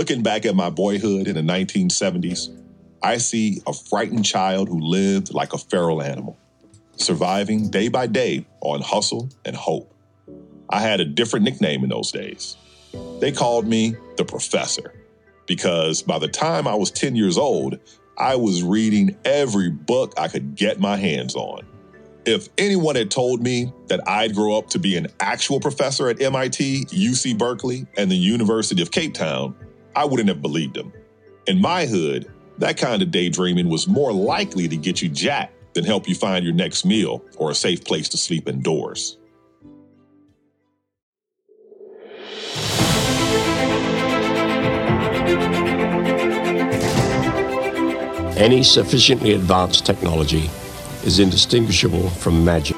Looking back at my boyhood in the 1970s, I see a frightened child who lived like a feral animal, surviving day by day on hustle and hope. I had a different nickname in those days. They called me the professor because by the time I was 10 years old, I was reading every book I could get my hands on. If anyone had told me that I'd grow up to be an actual professor at MIT, UC Berkeley, and the University of Cape Town, I wouldn't have believed them. In my hood, that kind of daydreaming was more likely to get you jacked than help you find your next meal or a safe place to sleep indoors. Any sufficiently advanced technology is indistinguishable from magic.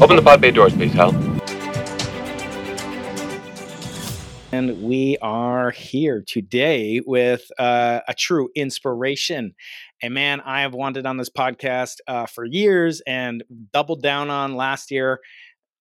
Open the pod bay doors, please, Hal. And we are here today with uh, a true inspiration. A man I have wanted on this podcast uh, for years and doubled down on last year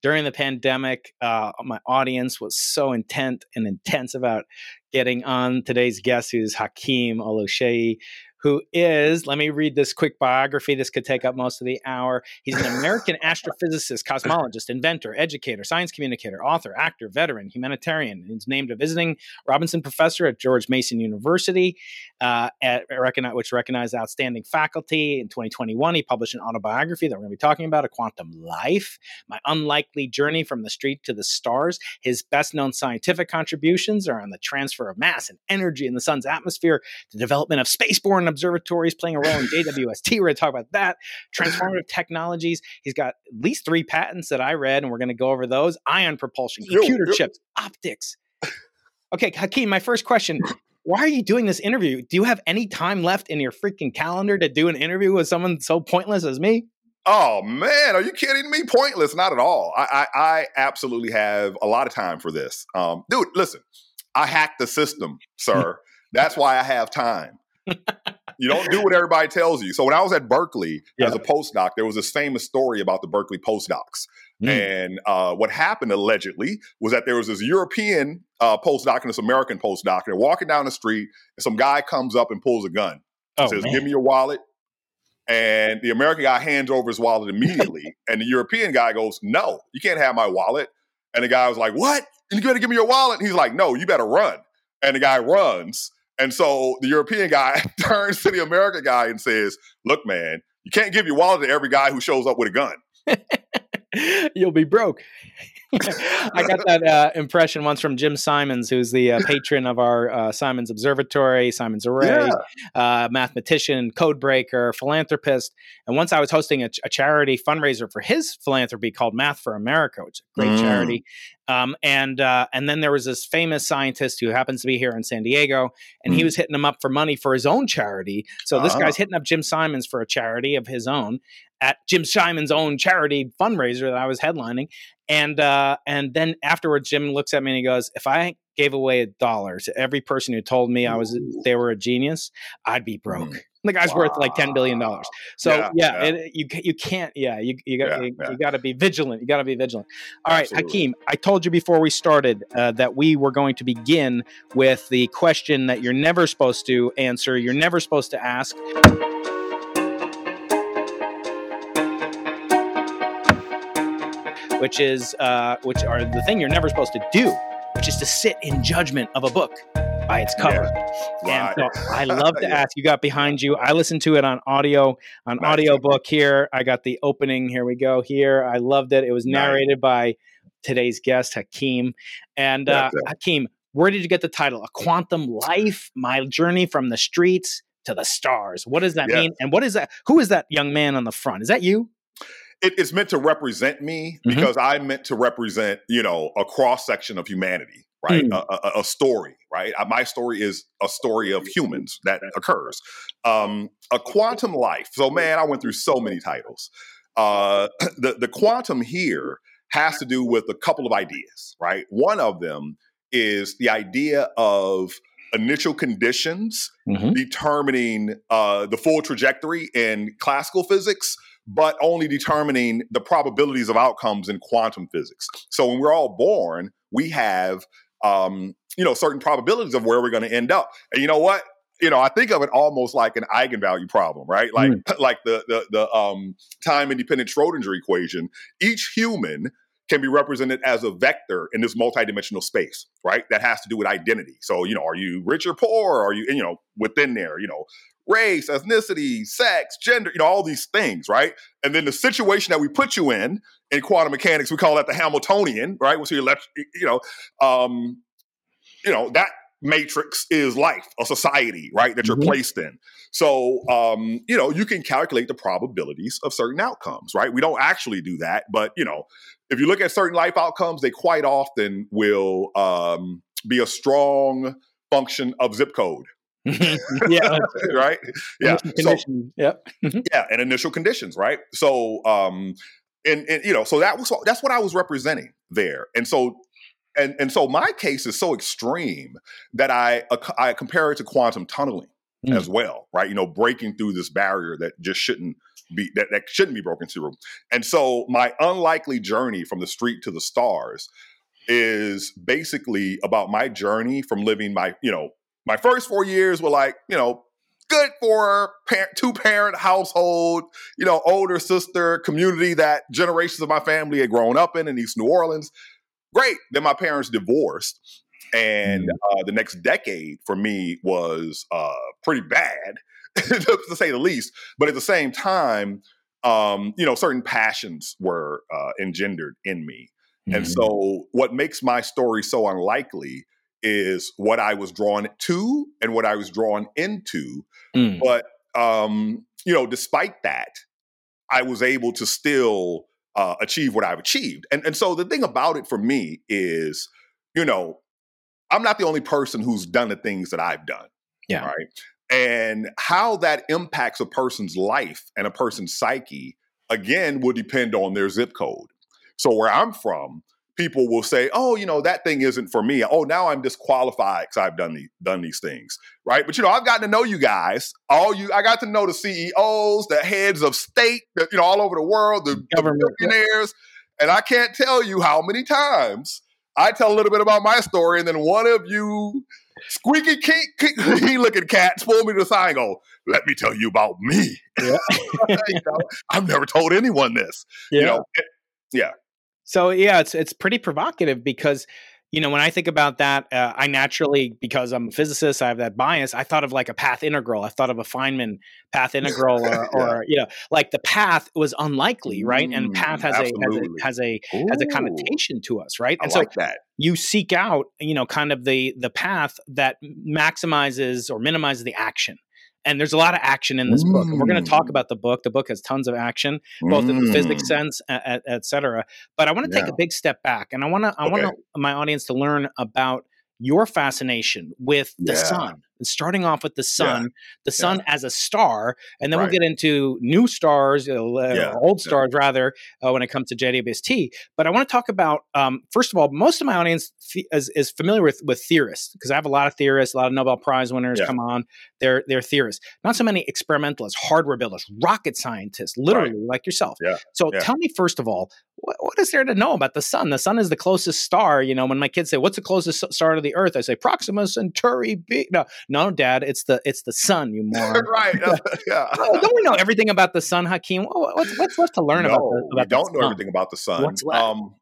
during the pandemic. Uh, my audience was so intent and intense about getting on today's guest, who's Hakeem Oluseyi, who is, let me read this quick biography. This could take up most of the hour. He's an American astrophysicist, cosmologist, inventor, educator, science communicator, author, actor, veteran, humanitarian. He's named a visiting Robinson professor at George Mason University, uh, at, which recognized outstanding faculty. In 2021, he published an autobiography that we're going to be talking about, A Quantum Life, My Unlikely Journey from the Street to the Stars. His best known scientific contributions are on the transfer of mass and energy in the sun's atmosphere, the development of spaceborne observatories playing a role in JWST. We're going to talk about that. Transformative technologies. He's got at least three patents that I read, and we're going to go over those ion propulsion, computer yo, yo. chips, optics. Okay, Hakeem, my first question. Why are you doing this interview? Do you have any time left in your freaking calendar to do an interview with someone so pointless as me? Oh man, are you kidding me? Pointless, not at all. I, I, I absolutely have a lot of time for this, um, dude. Listen, I hacked the system, sir. That's why I have time. you don't do what everybody tells you. So when I was at Berkeley yeah. as a postdoc, there was this famous story about the Berkeley postdocs. Mm. And uh, what happened allegedly was that there was this European uh, postdoc and this American postdoc. They're walking down the street, and some guy comes up and pulls a gun. Oh, says, man. "Give me your wallet." And the American guy hands over his wallet immediately, and the European guy goes, "No, you can't have my wallet." And the guy was like, "What? You to give me your wallet?" And he's like, "No, you better run." And the guy runs. And so the European guy turns to the American guy and says, Look, man, you can't give your wallet to every guy who shows up with a gun. You'll be broke. I got that uh, impression once from Jim Simons, who's the uh, patron of our uh, Simons Observatory, Simons Array, yeah. Uh, mathematician, code breaker, philanthropist. And once I was hosting a, a, charity fundraiser for his philanthropy called Math for America, which is a great mm. charity. Um, and uh, and then there was this famous scientist who happens to be here in San Diego, and mm. he was hitting him up for money for his own charity. So this guy's ah. hitting up Jim Simons for a charity of his own at Jim Simons' own charity fundraiser that I was headlining. And uh, and then afterwards, Jim looks at me and he goes, "If I gave away a dollar to every person who told me I was they were a genius, I'd be broke." Mm. The guy's wow. worth like ten billion dollars. So yeah, yeah, yeah. It, you you can't. Yeah, you you got you, you got to be vigilant. You got to be vigilant. All Absolutely. right, Hakeem. I told you before we started uh, that we were going to begin with the question that you're never supposed to answer. You're never supposed to ask. Which is uh, which are the thing you're never supposed to do, which is to sit in judgment of a book by its cover. Yeah. And so I love to yeah. ask. You got behind you. I listened to it on audio on nice. audiobook here. I got the opening. Here we go. Here I loved it. It was narrated nice. by today's guest Hakeem. And uh, Hakeem, where did you get the title? A Quantum Life: My Journey from the Streets to the Stars. What does that mean? And what is that? Who is that young man on the front? Is that you? It, it's meant to represent me mm-hmm. because I'm meant to represent, you know, a cross section of humanity, right? Mm. A, a, a, story, right? Uh, my story is a story of humans that occurs. Um, a quantum life. So, man, I went through so many titles. Uh, the the quantum here has to do with a couple of ideas, right? One of them is the idea of initial conditions mm-hmm. determining uh, the full trajectory in classical physics but only determining the probabilities of outcomes in quantum physics. So when we're all born, we have um, you know, certain probabilities of where we're going to end up. And you know what? You know, I think of it almost like an eigenvalue problem, right? Like, mm. like the the the um, time independent Schrodinger equation. Each human can be represented as a vector in this multidimensional space, right? That has to do with identity. So, you know, are you rich or poor? Are you, you know, within there, you know, race, ethnicity, sex, gender, you know, all these things, right? And then the situation that we put you in in quantum mechanics, we call that the Hamiltonian, right? Which you left, you know, um, you know, that matrix is life, a society, right, that you're mm-hmm. placed in. So, um, you know, you can calculate the probabilities of certain outcomes, right? We don't actually do that, but, you know, if you look at certain life outcomes, they quite often will um, be a strong function of zip code. yeah. right. Yeah. So, yep. yeah. And initial conditions. Right. So, um, and, and, you know, so that was, that's what I was representing there. And so, and, and so my case is so extreme that I, uh, I compare it to quantum tunneling mm. as well. Right. You know, breaking through this barrier that just shouldn't be that, that shouldn't be broken through. And so my unlikely journey from the street to the stars is basically about my journey from living my, you know, my first four years were like, you know, good for parent, two parent household, you know, older sister community that generations of my family had grown up in in East New Orleans. Great. Then my parents divorced. And mm. uh, the next decade for me was uh, pretty bad to say the least. But at the same time, um, you know, certain passions were uh, engendered in me. Mm-hmm. And so, what makes my story so unlikely is what I was drawn to and what I was drawn into. Mm. But, um, you know, despite that, I was able to still uh, achieve what I've achieved. And, and so, the thing about it for me is, you know, I'm not the only person who's done the things that I've done. Yeah. Right and how that impacts a person's life and a person's psyche again will depend on their zip code so where i'm from people will say oh you know that thing isn't for me oh now i'm disqualified because i've done, the, done these things right but you know i've gotten to know you guys all you i got to know the ceos the heads of state you know all over the world the, Government, the billionaires yeah. and i can't tell you how many times i tell a little bit about my story and then one of you squeaky he looking cats pull me to the side and go, let me tell you about me. Yeah. you know, I've never told anyone this. Yeah. You know, eh, yeah. So yeah, it's it's pretty provocative because you know when I think about that, uh, I naturally because I'm a physicist, I have that bias. I thought of like a path integral. I thought of a Feynman path integral, or, yeah. or you know, like the path was unlikely, right? Mm, and path has absolutely. a has a has a, has a connotation to us, right? And I like so that you seek out you know kind of the the path that maximizes or minimizes the action and there's a lot of action in this mm. book and we're going to talk mm. about the book the book has tons of action both mm. in the physics mm. sense et, et cetera but i want to take a big step back and i want to i okay. want my audience to learn about your fascination with the yeah. sun starting off with the sun, yeah. the sun yeah. as a star, and then right. we'll get into new stars, uh, yeah. old stars rather, uh, when it comes to JWST. But I want to talk about um, first of all, most of my audience is, is familiar with with theorists because I have a lot of theorists, a lot of Nobel Prize winners come on. They're they're theorists, not so many experimentalists, hardware builders, rocket scientists, literally right. like yourself. So tell me first of all, what, what is there to know about the sun? The sun is the closest star. You know, when my kids say, "What's the closest star to the Earth?" I say Proxima Centauri B. No, no, Dad, it's the it's the sun. You moron. right? yeah. don't we know everything about the sun, Hakeem? What's what's left to learn no, about? The, about we don't know sun? everything about the sun. Um,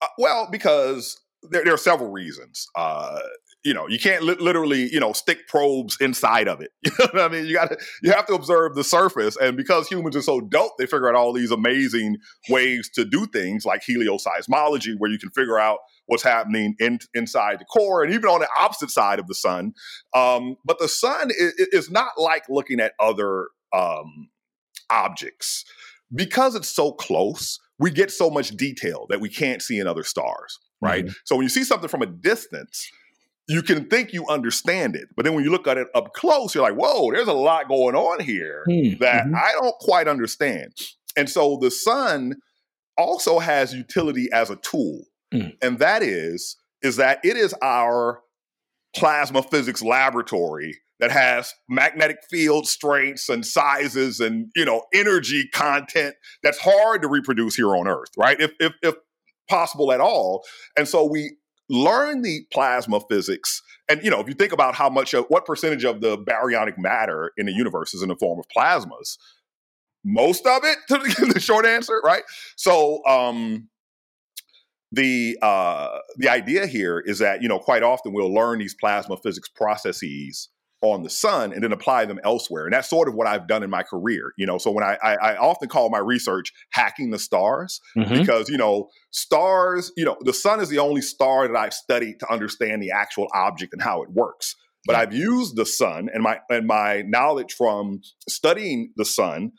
uh, well, because there, there, are several reasons. Uh, you know, you can't li- literally, you know, stick probes inside of it. You know what I mean? You got to, you have to observe the surface. And because humans are so dope, they figure out all these amazing ways to do things like helioseismology, where you can figure out what's happening in, inside the core and even on the opposite side of the sun. Um, but the sun is, is, not like looking at other um, objects because it's so close. We get so much detail that we can't see in other stars, right? Mm-hmm. So when you see something from a distance, you can think you understand it, but then when you look at it up close, you're like, whoa, there's a lot going on here mm, that mm-hmm. I don't quite understand. And so the sun also has utility as a tool. Mm. And that is, is that it is our plasma physics laboratory that has magnetic field strengths and sizes and you know energy content that's hard to reproduce here on earth right if, if, if possible at all and so we learn the plasma physics, and you know, if you think about how much of what percentage of the baryonic matter in the universe is in the form of plasmas, most of it, the short answer, right? So, um, the uh, the idea here is that you know quite often we'll learn these plasma physics processes on the sun and then apply them elsewhere. And that's sort of what I've done in my career. You know, so when I I, I often call my research hacking the stars mm-hmm. because you know stars, you know, the sun is the only star that I've studied to understand the actual object and how it works. But yeah. I've used the sun and my and my knowledge from studying the sun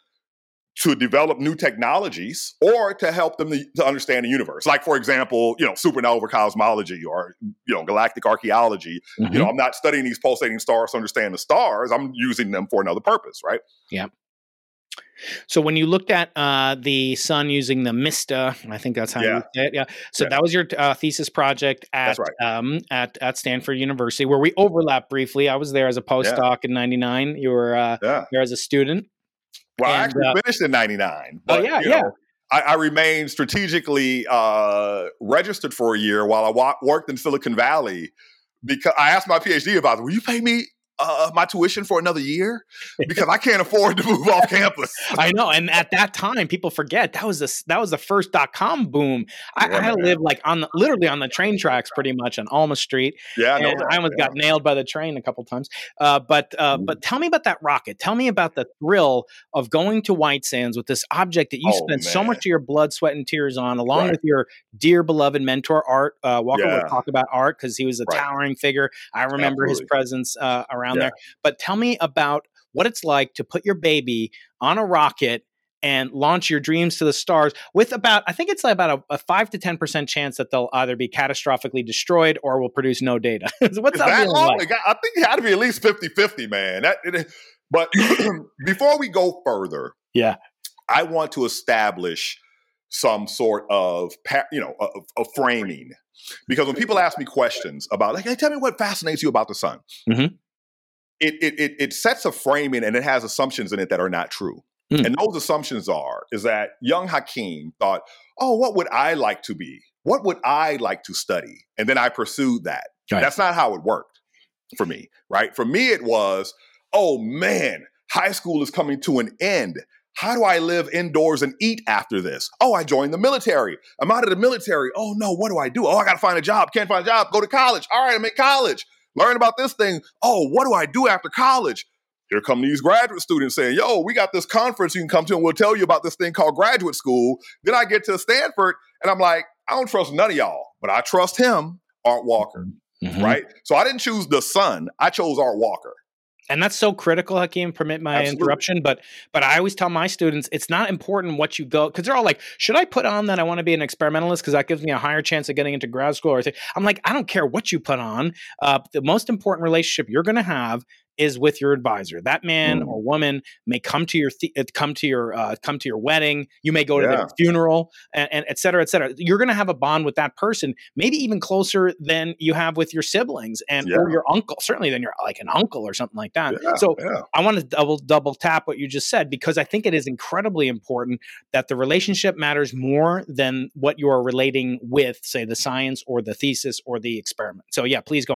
to develop new technologies or to help them to, to, understand the universe. Like, for example, you know, supernova cosmology or, you know, galactic archaeology. Mm-hmm. You know. I'm not studying these pulsating stars to understand the stars. I'm using them for another purpose, right? Yeah. So when you looked at uh, the sun using the MSSTA, I think that's how yeah. you say it. Yeah. So yeah. that was your uh, thesis project at right. um, at at Stanford University, where we overlapped briefly. I was there as a postdoc yeah. in '99. You were uh, there as a student. Well, and, I actually uh, finished in '99. Oh yeah, yeah. Know, I, I, remained strategically uh, registered for a year while I wa- worked in Silicon Valley because I asked my PhD advisor, "Will you pay me uh, my tuition for another year because I can't afford to move off campus. I know, and at that time, people forget that was the that was the first dot com boom. I, yeah, I lived like on the, literally on the train tracks, pretty much on Alma Street. Yeah, I, I almost yeah. got nailed by the train a couple times. Uh, but uh, mm. but tell me about that rocket. Tell me about the thrill of going to White Sands with this object that you oh, spent man. so much of your blood, sweat, and tears on, along right. with your dear beloved mentor Art uh, Walker. Yeah. Would talk about Art because he was a right. towering figure. I remember Absolutely. his presence uh, around around yeah. there. But tell me about what it's like to put your baby on a rocket and launch your dreams to the stars with about i think it's like about a, a 5 to 10% chance that they'll either be catastrophically destroyed or will produce no data what's that, that long? Like? i think it had to be at least 50-50 man that, it, but before we go further yeah i want to establish some sort of you know a, a framing because when people ask me questions about like hey tell me what fascinates you about the sun mm-hmm it, it, it, sets a framing and it has assumptions in it that are not true. Mm. And those assumptions are is that young Hakeem thought, oh, what would I like to be? What would I like to study? And then I pursued that. Right. That's not how it worked for me, right? For me, it was, oh man, high school is coming to an end. How do I live indoors and eat after this? Oh, I joined the military. I'm out of the military. Oh no, what do I do? Oh, I got to find a job. Can't find a job. Go to college. All right, I'm in college learn about this thing. Oh, what do I do after college? Here come these graduate students saying, yo, we got this conference you can come to and we'll tell you about this thing called graduate school. Then I get to Stanford and I'm like, I don't trust none of y'all, but I trust him, Art Walker. Mm-hmm. Right? So I didn't choose the sun, I chose Art Walker and that's so critical hakeem permit my Absolutely. interruption but but i always tell my students it's not important what you go because they're all like should i put on that i want to be an experimentalist because that gives me a higher chance of getting into grad school or i'm like i don't care what you put on uh, the most important relationship you're going to have is with your advisor. That man mm. or woman may come to your th- uh, come to your uh, come to your wedding. You may go to yeah. their funeral, and, and, et cetera, et cetera. You're going to have a bond with that person, maybe even closer than you have with your siblings and yeah. or your uncle. Certainly, than your like an uncle or something like that. Yeah, so I want to double double tap what you just said because I think it is incredibly important that the relationship matters more than what you are relating with, say, the science or the thesis or the experiment. So yeah, please go.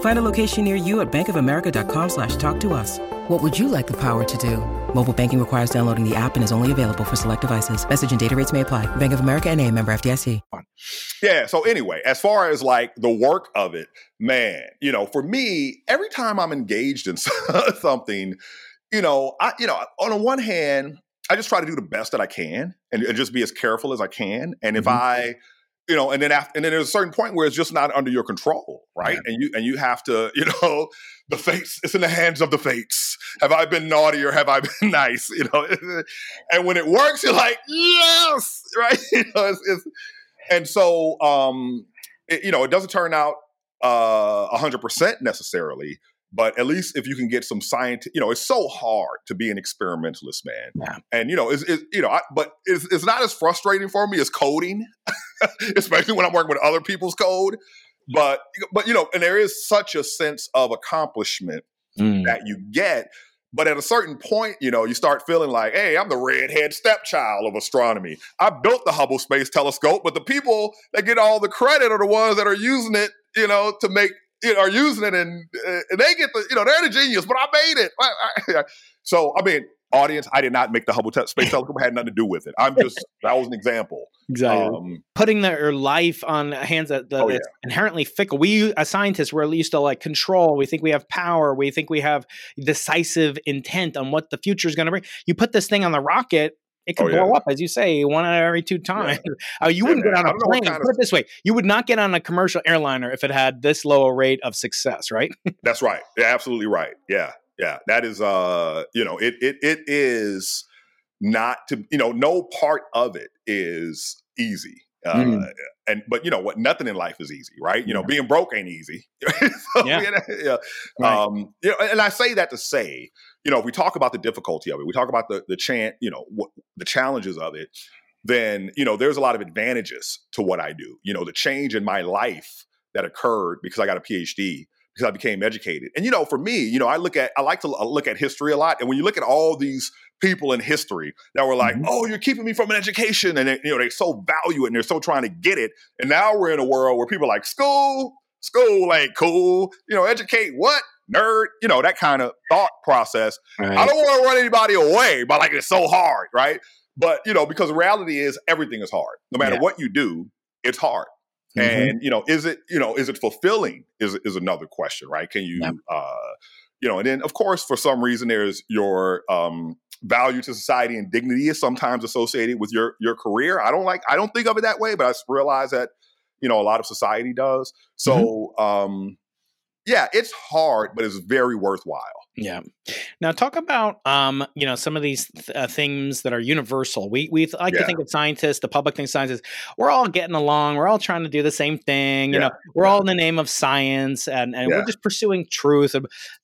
Find a location near you at bankofamerica.com slash talk to us. What would you like the power to do? Mobile banking requires downloading the app and is only available for select devices. Message and data rates may apply. Bank of America and a member FDIC. Yeah. So anyway, as far as like the work of it, man, you know, for me, every time I'm engaged in something, you know, I, you know, on the one hand, I just try to do the best that I can and, and just be as careful as I can. And if mm-hmm. I you know, and then after, and then there's a certain point where it's just not under your control, right? And you and you have to, you know, the fates. It's in the hands of the fates. Have I been naughty or have I been nice? You know, and when it works, you're like, yes, right? You know, it's, it's, and so, um, it, you know, it doesn't turn out uh, a hundred percent necessarily, but at least if you can get some science, you know, it's so hard to be an experimentalist, man. Yeah. And you know, it's, it's you know, I, but it's, it's not as frustrating for me as coding, especially when I'm working with other people's code. But but you know, and there is such a sense of accomplishment Mm. that you get. But at a certain point, you know, you start feeling like, hey, I'm the redhead stepchild of astronomy. I built the Hubble Space Telescope, but the people that get all the credit are the ones that are using it, you know, to make, you know, are using it and, uh, and they get the, you know, they're the genius, but I made it. I- I- so, I mean, audience, I did not make the Hubble te- Space Telescope, had nothing to do with it. I'm just, that was an example. Exactly. Um, Putting their life on hands that, that Oh, that's inherently fickle. We as scientists, we're used to like control. We think we have power. We think we have decisive intent on what the future is going to bring. You put this thing on the rocket, it could Oh, yeah. blow up, as you say, one out of every two times. Uh, you wouldn't man. get on a don't know what plane. Put of- it this way: you would not get on a commercial airliner if it had this low a rate of success, right? That's right. Yeah, absolutely right. Yeah, yeah. That is uh, you know, it it it is not to you know, no part of it is easy. Uh, Mm. and but you know what, nothing in life is easy, right? You know, being broke ain't easy. So, Yeah. you know, yeah. Right. Um, you know, and I say that to say, you know, if we talk about the difficulty of it, we talk about the the chant, you know, what the challenges of it, then you know, there's a lot of advantages to what I do. You know, the change in my life that occurred because I got a PhD because I became educated. And you know, for me, you know, I look at I like to look at history a lot. And when you look at all these people in history that were like, Mhm. "Oh, you're keeping me from an education," and they, you know, they so value it and they're so trying to get it. And now we're in a world where people are like, "School, school ain't cool." You know, educate what nerd. You know, that kind of thought process. I don't want to run anybody away, but like it's so hard, right? But you know, because the reality is everything is hard. No matter Yeah. what you do, it's hard. Mhm. And you know, is it you know is it fulfilling? Is is another question, right? Can you Yeah. uh, you know? And then of course, for some reason, there's your um, value to society and dignity is sometimes associated with your your career. I don't like I don't think of it that way, but I realize that you know a lot of society does. So um, yeah, it's hard, but it's very worthwhile. Yeah. Now talk about um, you know, some of these th- uh, things that are universal. We we like to think of scientists, the public thinks scientists, we're all getting along, we're all trying to do the same thing, you Yeah. know, we're Yeah. all in the name of science and and Yeah. we're just pursuing truth.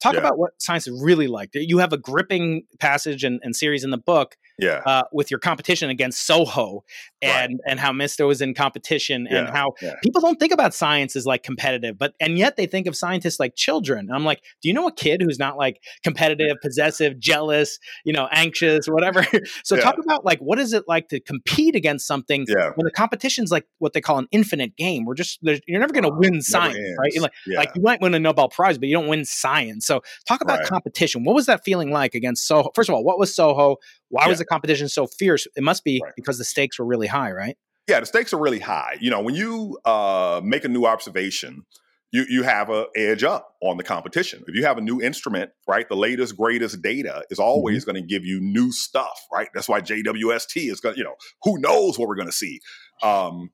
Talk Yeah. about what science is really like. You have a gripping passage and, and series in the book Yeah, uh, with your competition against SOHO and and how MSSTA was in competition and Yeah, how yeah. people don't think about science as like competitive, but and yet they think of scientists like children. And I'm like, do you know a kid who's not like competitive, possessive, jealous, you know, anxious, whatever? so Yeah. talk about like what is it like to compete against something yeah. when the competition's like what they call an infinite game. We're just you're never going to win science, right? like, yeah. like you might win a Nobel Prize, but you don't win science. So talk about Right. competition. What was that feeling like against SOHO? First of all, what was SOHO? Why was the competition so fierce? It must be Right. because the stakes were really high, right? yeah, the stakes are really high. You know, when you uh, make a new observation, you you have a edge up on the competition. If you have a new instrument, right, the latest greatest data is always going to give you new stuff, right? That's why JWST is going. to You know, who knows what we're going to see, um,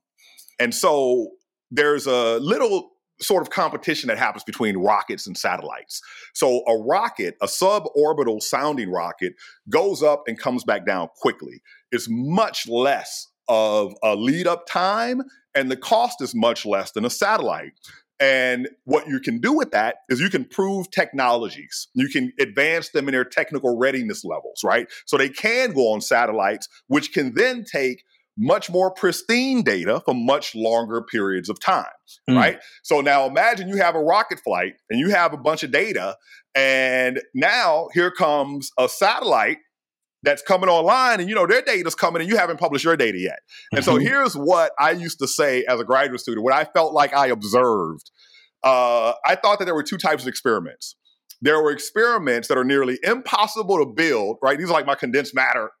and so there's a little sort of competition that happens between rockets and satellites. So a rocket, a suborbital sounding rocket, goes up and comes back down quickly. It's much less of a lead up time, and the cost is much less than a satellite. And what you can do with that is you can prove technologies. You can advance them in their technical readiness levels, right? So they can go on satellites, which can then take much more pristine data for much longer periods of time, Mm. right? So now imagine you have a rocket flight and you have a bunch of data, and now here comes a satellite that's coming online, and you know their data's coming, and you haven't published your data yet. And so Mhm. here's what I used to say as a graduate student, what I felt like I observed. Uh, I thought that there were two types of experiments. There were experiments that are nearly impossible to build, right? These are like my condensed matter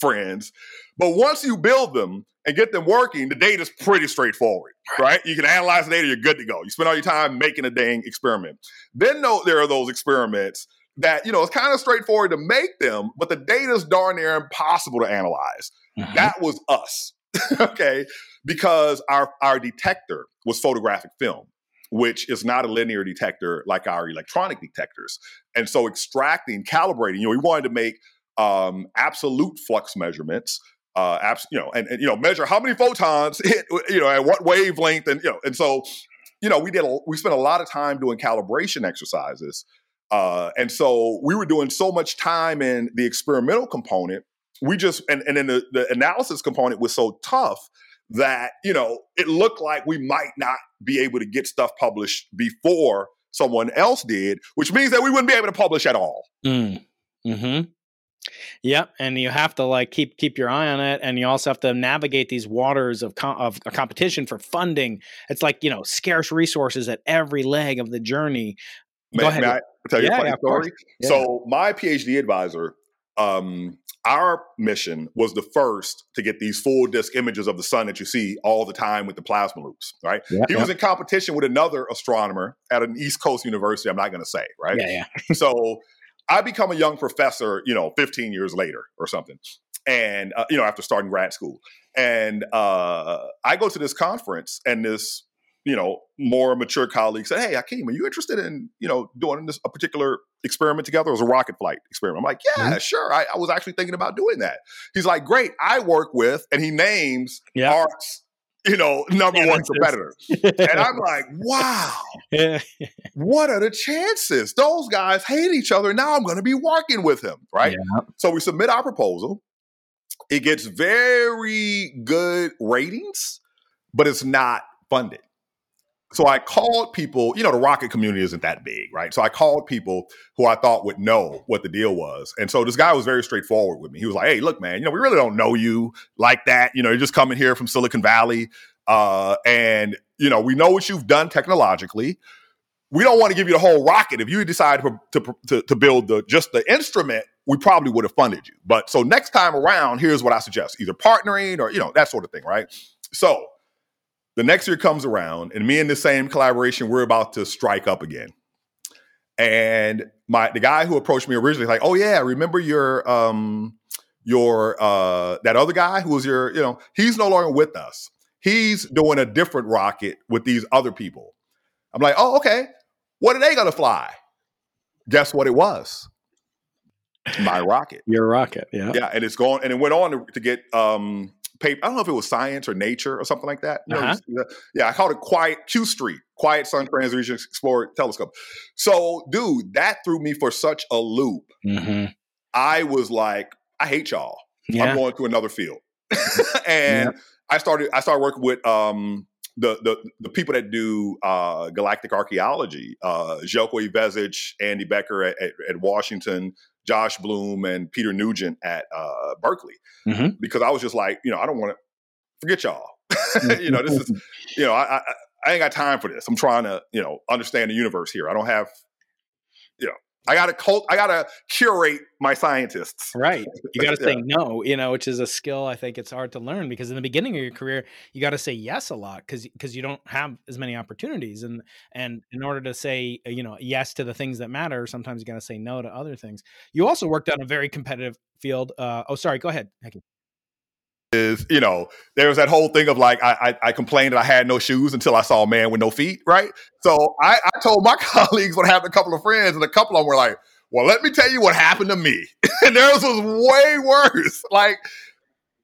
friends. But once you build them and get them working, the data's pretty straightforward, right? You can analyze the data, you're good to go. You spend all your time making a dang experiment. Then no, there are those experiments that, you know, it's kind of straightforward to make them, but the data's darn near impossible to analyze. Mhm. That was us, okay? Because our our detector was photographic film, which is not a linear detector like our electronic detectors. And so extracting, calibrating, you know, we wanted to make um, absolute flux measurements, uh, abs- you know, and, and you know, measure how many photons hit, you know, at what wavelength, and you know, and so, you know, we did a, we spent a lot of time doing calibration exercises Uh, and so we were doing so much time in the experimental component. We just and, and then the, the analysis component was so tough that you know it looked like we might not be able to get stuff published before someone else did, which means that we wouldn't be able to publish at all. Mm. Hmm. Yep, and you have to like keep keep your eye on it, and you also have to navigate these waters of of competition for funding. It's like you know scarce resources at every leg of the journey. May, Go ahead. may I tell you Yeah, a funny yeah, story? Yeah. So my PhD advisor, um, our mission was the first to get these full disk images of the sun that you see all the time with the plasma loops, right? He was in competition with another astronomer at an East Coast university. I'm not going to say, right? yeah, yeah. so I become a young professor, you know, 15 years later or something, and uh, you know, after starting grad school, and uh, I go to this conference, and this, you know, more mature colleagues said, "Hey, Akeem, are you interested in, you know, doing this a particular experiment together? It was a rocket flight experiment." I'm like, "Yeah, mm-hmm. sure. I, I was actually thinking about doing that." He's like, "Great. I work with," and he names Yeah. Art's, you know, number one Nemesis. competitor, and I'm like, "Wow." What are the chances? Those guys hate each other. Now I'm going to be working with him, right? So we submit our proposal. It gets very good ratings, but it's not funded. So I called people, you know, the rocket community isn't that big, right? So I called people who I thought would know what the deal was. And so this guy was very straightforward with me. He was like, hey, look, man, you know, we really don't know you like that. You know, you're just coming here from Silicon Valley. Uh, and, you know, we know what you've done technologically. We don't want to give you the whole rocket. If you decide to, to, to, build the just the instrument, we probably would have funded you. But so next time around, here's what I suggest either partnering or, you know, that sort of thing, right? So the next year comes around, and me and the same collaboration, we're about to strike up again. And my the guy who approached me originally, like, oh yeah, remember your um your uh that other guy who was your, you know, he's no longer with us. He's doing a different rocket with these other people. I'm like, oh, okay. What are they gonna fly? Guess what it was? My rocket. Your rocket. Yeah. Yeah, and it's going and it went on to, to get um paper. I don't know if it was Science or Nature or something like that. You Uh-huh. you see yeah, I called it Quiet Q Street, Quiet Sun Transvision Explorer Telescope. So, dude, that threw me for such a loop. hmm I was like, I hate y'all. Yeah. I'm going to another field. and I started I started working with um the the the people that do uh, galactic archaeology, uh, Ivezic, Andy Becker at, at, at Washington, Josh Bloom, and Peter Nugent at uh, Berkeley. Mhm. Because I was just like, you know, I don't want to forget y'all. you know, this is, you know, I, I I ain't got time for this. I'm trying to, you know, understand the universe here. I don't have, you know, I got to cult. I got to curate my scientists. Right. You got to Yeah. say no, you know, which is a skill I think it's hard to learn because in the beginning of your career, you got to say yes a lot because because you don't have as many opportunities and and in order to say uh, you know yes to the things that matter, sometimes you got to say no to other things. You also worked on a very competitive field. Uh, oh, sorry. Go ahead. Thank you. Is you know there was that whole thing of like I, I I complained that I had no shoes until I saw a man with no feet, right? So I, I told my colleagues what happened to a couple of friends, and a couple of them were like, "Well, let me tell you what happened to me," and theirs was way worse. Like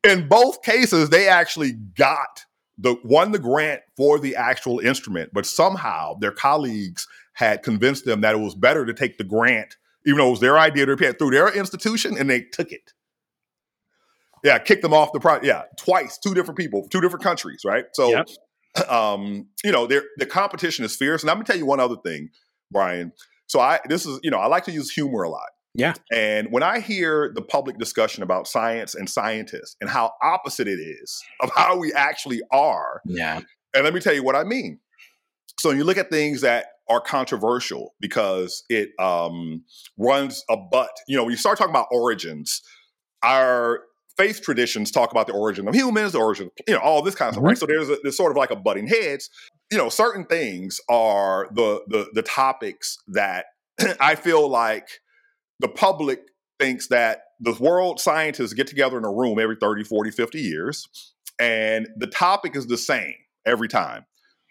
in both cases, they actually got the won the grant for the actual instrument, but somehow their colleagues had convinced them that it was better to take the grant, even though it was their idea to it through their institution, and they took it. Yeah, kicked them off the project. Yeah, twice, two different people, two different countries, right? So, Yep. um, you know, there the competition is fierce. And I'm gonna tell you one other thing, Brian. So I this is, you know, I like to use humor a lot. Yeah. And when I hear the public discussion about science and scientists and how opposite it is of how we actually are, Yeah. and let me tell you what I mean. So you look at things that are controversial because it um, runs a butt. You know, when you start talking about origins, our faith traditions talk about the origin of humans, the origin, of, you know, all this kind of stuff, right? Mm-hmm. So there's a, there's sort of like a butting heads. You know, certain things are the the the topics that I feel like the public thinks that the world scientists get together in a room every 30, 40, 50 years, and the topic is the same every time.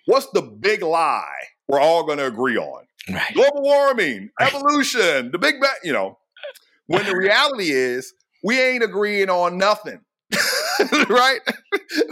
What's the big lie we're all going to agree on? Right. Global warming, evolution, the big bang, you know. When the reality is, we ain't agreeing on nothing. right?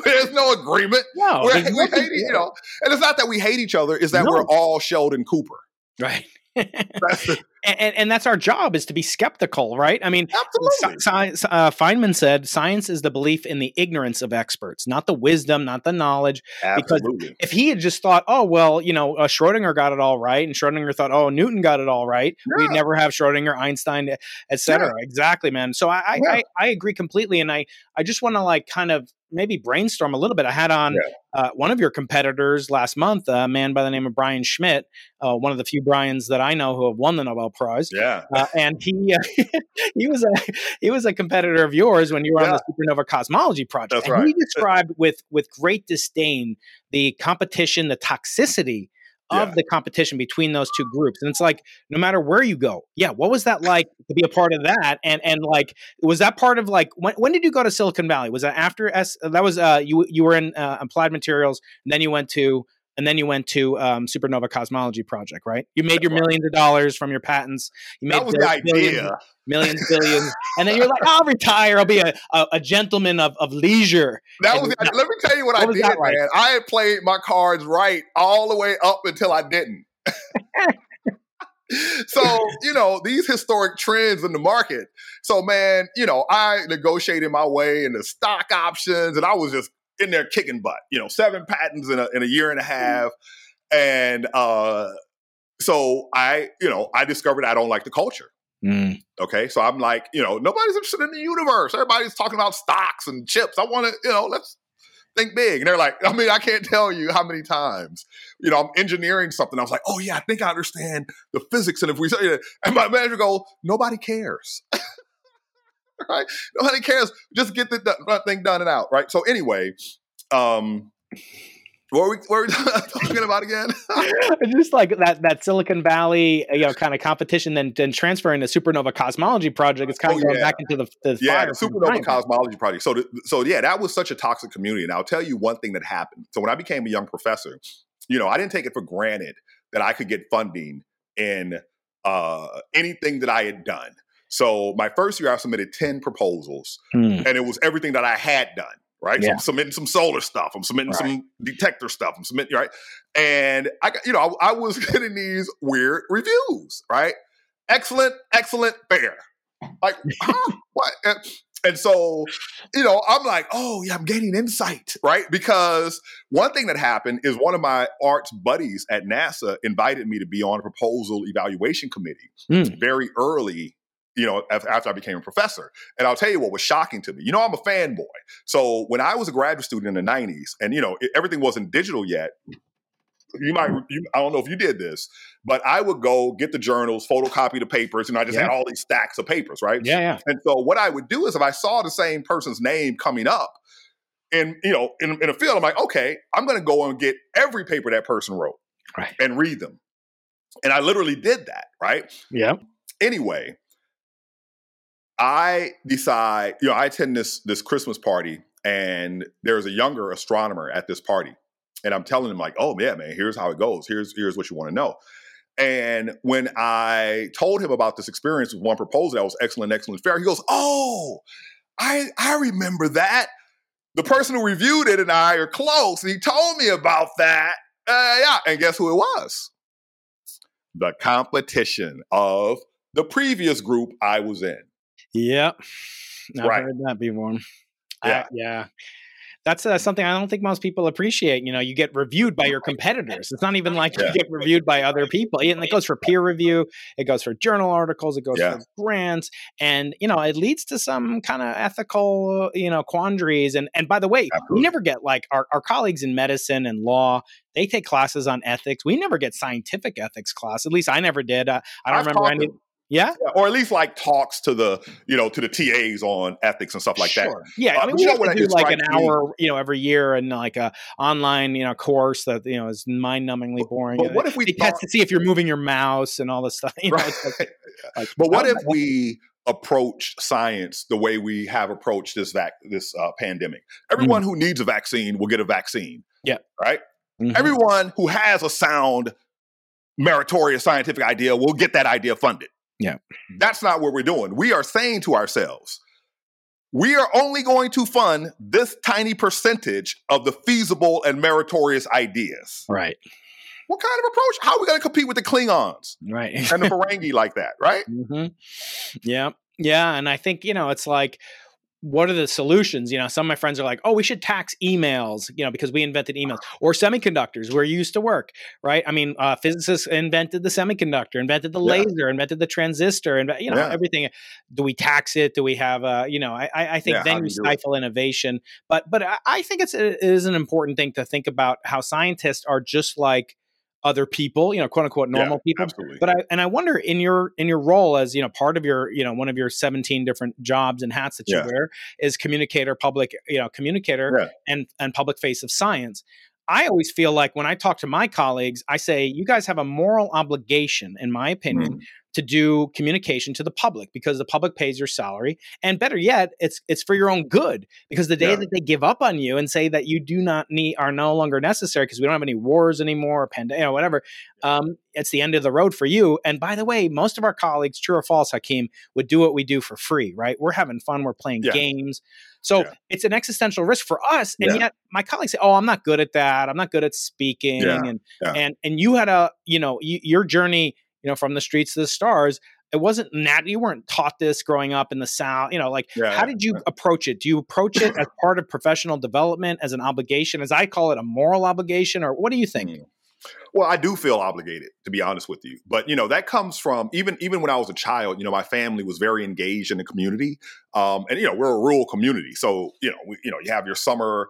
There's no agreement. No. We're- we hate, you know, and it's not that we hate each other; it's that No. we're all Sheldon Cooper. Right. That's the, and, and that's our job is to be skeptical, right? I mean, Absolutely. science, uh, Feynman said science is the belief in the ignorance of experts, not the wisdom, not the knowledge. Absolutely. Because If he had just thought, oh well, you know, uh, Schrodinger got it all right, and Schrodinger thought, oh, Newton got it all right, Yeah. we'd never have Schrodinger, Einstein, etc. Exactly, man. So I, I, Yeah. I, I agree completely, and I, I just want to like kind of maybe brainstorm a little bit. I had on uh, one of your competitors last month, a man by the name of Brian Schmidt, uh, one of the few Brians that I know who have won the Nobel Prize. yeah. Uh, and he uh, he was a he was a competitor of yours when you were on the supernova cosmology project. That's and he described with with great disdain the competition, the toxicity of Yeah. the competition between those two groups. And it's like no matter where you go, yeah, what was that like to be a part of that? And and like was that part of like when when did you go to Silicon Valley? Was that after S? That was uh you you were in uh, applied materials, and then you went to. And then you went to um, Supernova Cosmology Project, right? You made your millions of dollars from your patents. You made That was the billions, idea. millions, billions, and then you're like, "I'll retire. I'll be a, a, a gentleman of, of leisure." That And was. let me tell you what, what I did, like? man. I had played my cards right all the way up until I didn't. so you know these historic trends in the market. So man, you know I negotiated my way into stock options, and I was just in there kicking butt. You know, seven patents in a, in a year and a half, and uh, so I, you know, I discovered I don't like the culture. Mm. Okay, so I'm like, you know, nobody's interested in the universe. Everybody's talking about stocks and chips. I want to, you know, let's think big. And they're like, I mean, I can't tell you how many times, you know, I'm engineering something. I was like, oh yeah, I think I understand the physics. And if we say and my manager goes, nobody cares. right? Nobody cares. Just get the, the thing done and out. Right. So anyway, um, what were we, what were we talking about again? Just like that that Silicon Valley, you know, kind of competition, then then transferring the Supernova Cosmology Project. It's kind Oh, of going yeah. back into the, the yeah, the Supernova behind. Cosmology Project. So, the, so yeah, that was such a toxic community. And I'll tell you one thing that happened. So when I became a young professor, you know, I didn't take it for granted that I could get funding in uh, anything that I had done. So my first year, I submitted ten proposals, Hmm. and it was everything that I had done. Right, so I'm submitting some solar stuff. I'm submitting Right. some detector stuff. I'm submitting right, and I, got- you know, I, I was getting these weird reviews. Right, excellent, excellent, fair. Like, huh? what? And, and so, you know, I'm like, oh yeah, I'm gaining insight, right? Because one thing that happened is one of my Art's buddies at NASA invited me to be on a proposal evaluation committee Hmm. very early. You know, after I became a professor, and I'll tell you what was shocking to me. You know, I'm a fanboy. So when I was a graduate student in the '90s, and you know, everything wasn't digital yet. You might, you, I don't know if you did this, but I would go get the journals, photocopy the papers, and I just had all these stacks of papers, right? Yeah, yeah. And so what I would do is if I saw the same person's name coming up in, you know, in, in a field, I'm like, okay, I'm going to go and get every paper that person wrote Right. and read them. And I literally did that, right? Yeah. Anyway, I decide, you know, I attend this this Christmas party and there's a younger astronomer at this party. And I'm telling him like, "Oh, yeah, man, here's how it goes. Here's here's what you want to know." And when I told him about this experience with one proposal that was excellent, excellent, fair, he goes, "Oh, I I remember that. The person who reviewed it and I are close, and he told me about that. Uh, yeah, and guess who it was? The competition of the previous group I was in. Yep. I've Right. heard that before. Yeah. Yeah. That's uh, something I don't think most people appreciate. You know, you get reviewed by your competitors. It's not even like Yeah. you get reviewed by other people. And it goes for peer review, it goes for journal articles, it goes Yeah. for grants, and you know, it leads to some kind of ethical, you know, quandaries. And and by the way, we never get like our, our colleagues in medicine and law. They take classes on ethics. We never get scientific ethics class. At least I never did. Uh, I don't I've remember any. them. Yeah, or at least like talks to the you know to the TAs on ethics and stuff like that. Yeah, Uh, I mean, we have to do like an hour, you know, every year, and like a online, you know, course that you know is mind-numbingly boring. But And what if we thought, test to see if you're moving your mouse and all this stuff? You know, right? like, like, but what if know. we approach science the way we have approached this vac- this uh, pandemic? Everyone who needs a vaccine will get a vaccine. Yeah. right. Mhm. Everyone who has a sound, meritorious scientific idea will get that idea funded. Yeah. That's not what we're doing. We are saying to ourselves, we are only going to fund this tiny percentage of the feasible and meritorious ideas. right? What kind of approach? How are we going to compete with the Klingons Right. and the Ferengi like that, right? hmm Yeah. Yeah. And I think, you know, it's like, what are the solutions? You know, some of my friends are like, oh, we should tax emails, you know, because we invented emails or semiconductors where you used to work, right? I mean, uh, physicists invented the semiconductor, invented the Yeah. laser, invented the transistor, and, you know, Yeah. everything. Do we tax it? Do we have, uh, you know, I, I think Yeah, then you do it? stifle innovation. But, but I- I think it's, it is an important thing to think about how scientists are just like other people, you know, quote unquote normal Yeah, people Absolutely. but I and I wonder in your in your role as you know part of your you know one of your 17 different jobs and hats that you Yeah. wear is communicator public you know communicator Yeah. and and public face of science I always feel like when I talk to my colleagues I say you guys have a moral obligation in my opinion Mm. To do communication to the public because the public pays your salary and better yet it's it's for your own good because the day Yeah. that they give up on you and say that you do not need are no longer necessary because we don't have any wars anymore or pandemic you know, whatever um, it's the end of the road for you. And by the way, most of our colleagues, true or false, Hakeem, would do what we do for free, right? We're having fun, we're playing Yeah. games. So Yeah. it's an existential risk for us. And yet my colleagues say, Oh, I'm not good at that. I'm not good at speaking. And and and you had a, you know, you, your journey, you know, from the streets to the stars. It wasn't that you weren't taught this growing up in the South, you know, like Yeah, how did you approach it? Do you approach it as part of professional development, as an obligation, as I call it, a moral obligation, or what do you think? Mm. Well, I do feel obligated, to be honest with you. But you know, that comes from even even when I was a child. You know, my family was very engaged in the community, um, and you know, we're a rural community, so you know, we, you know, you have your summer.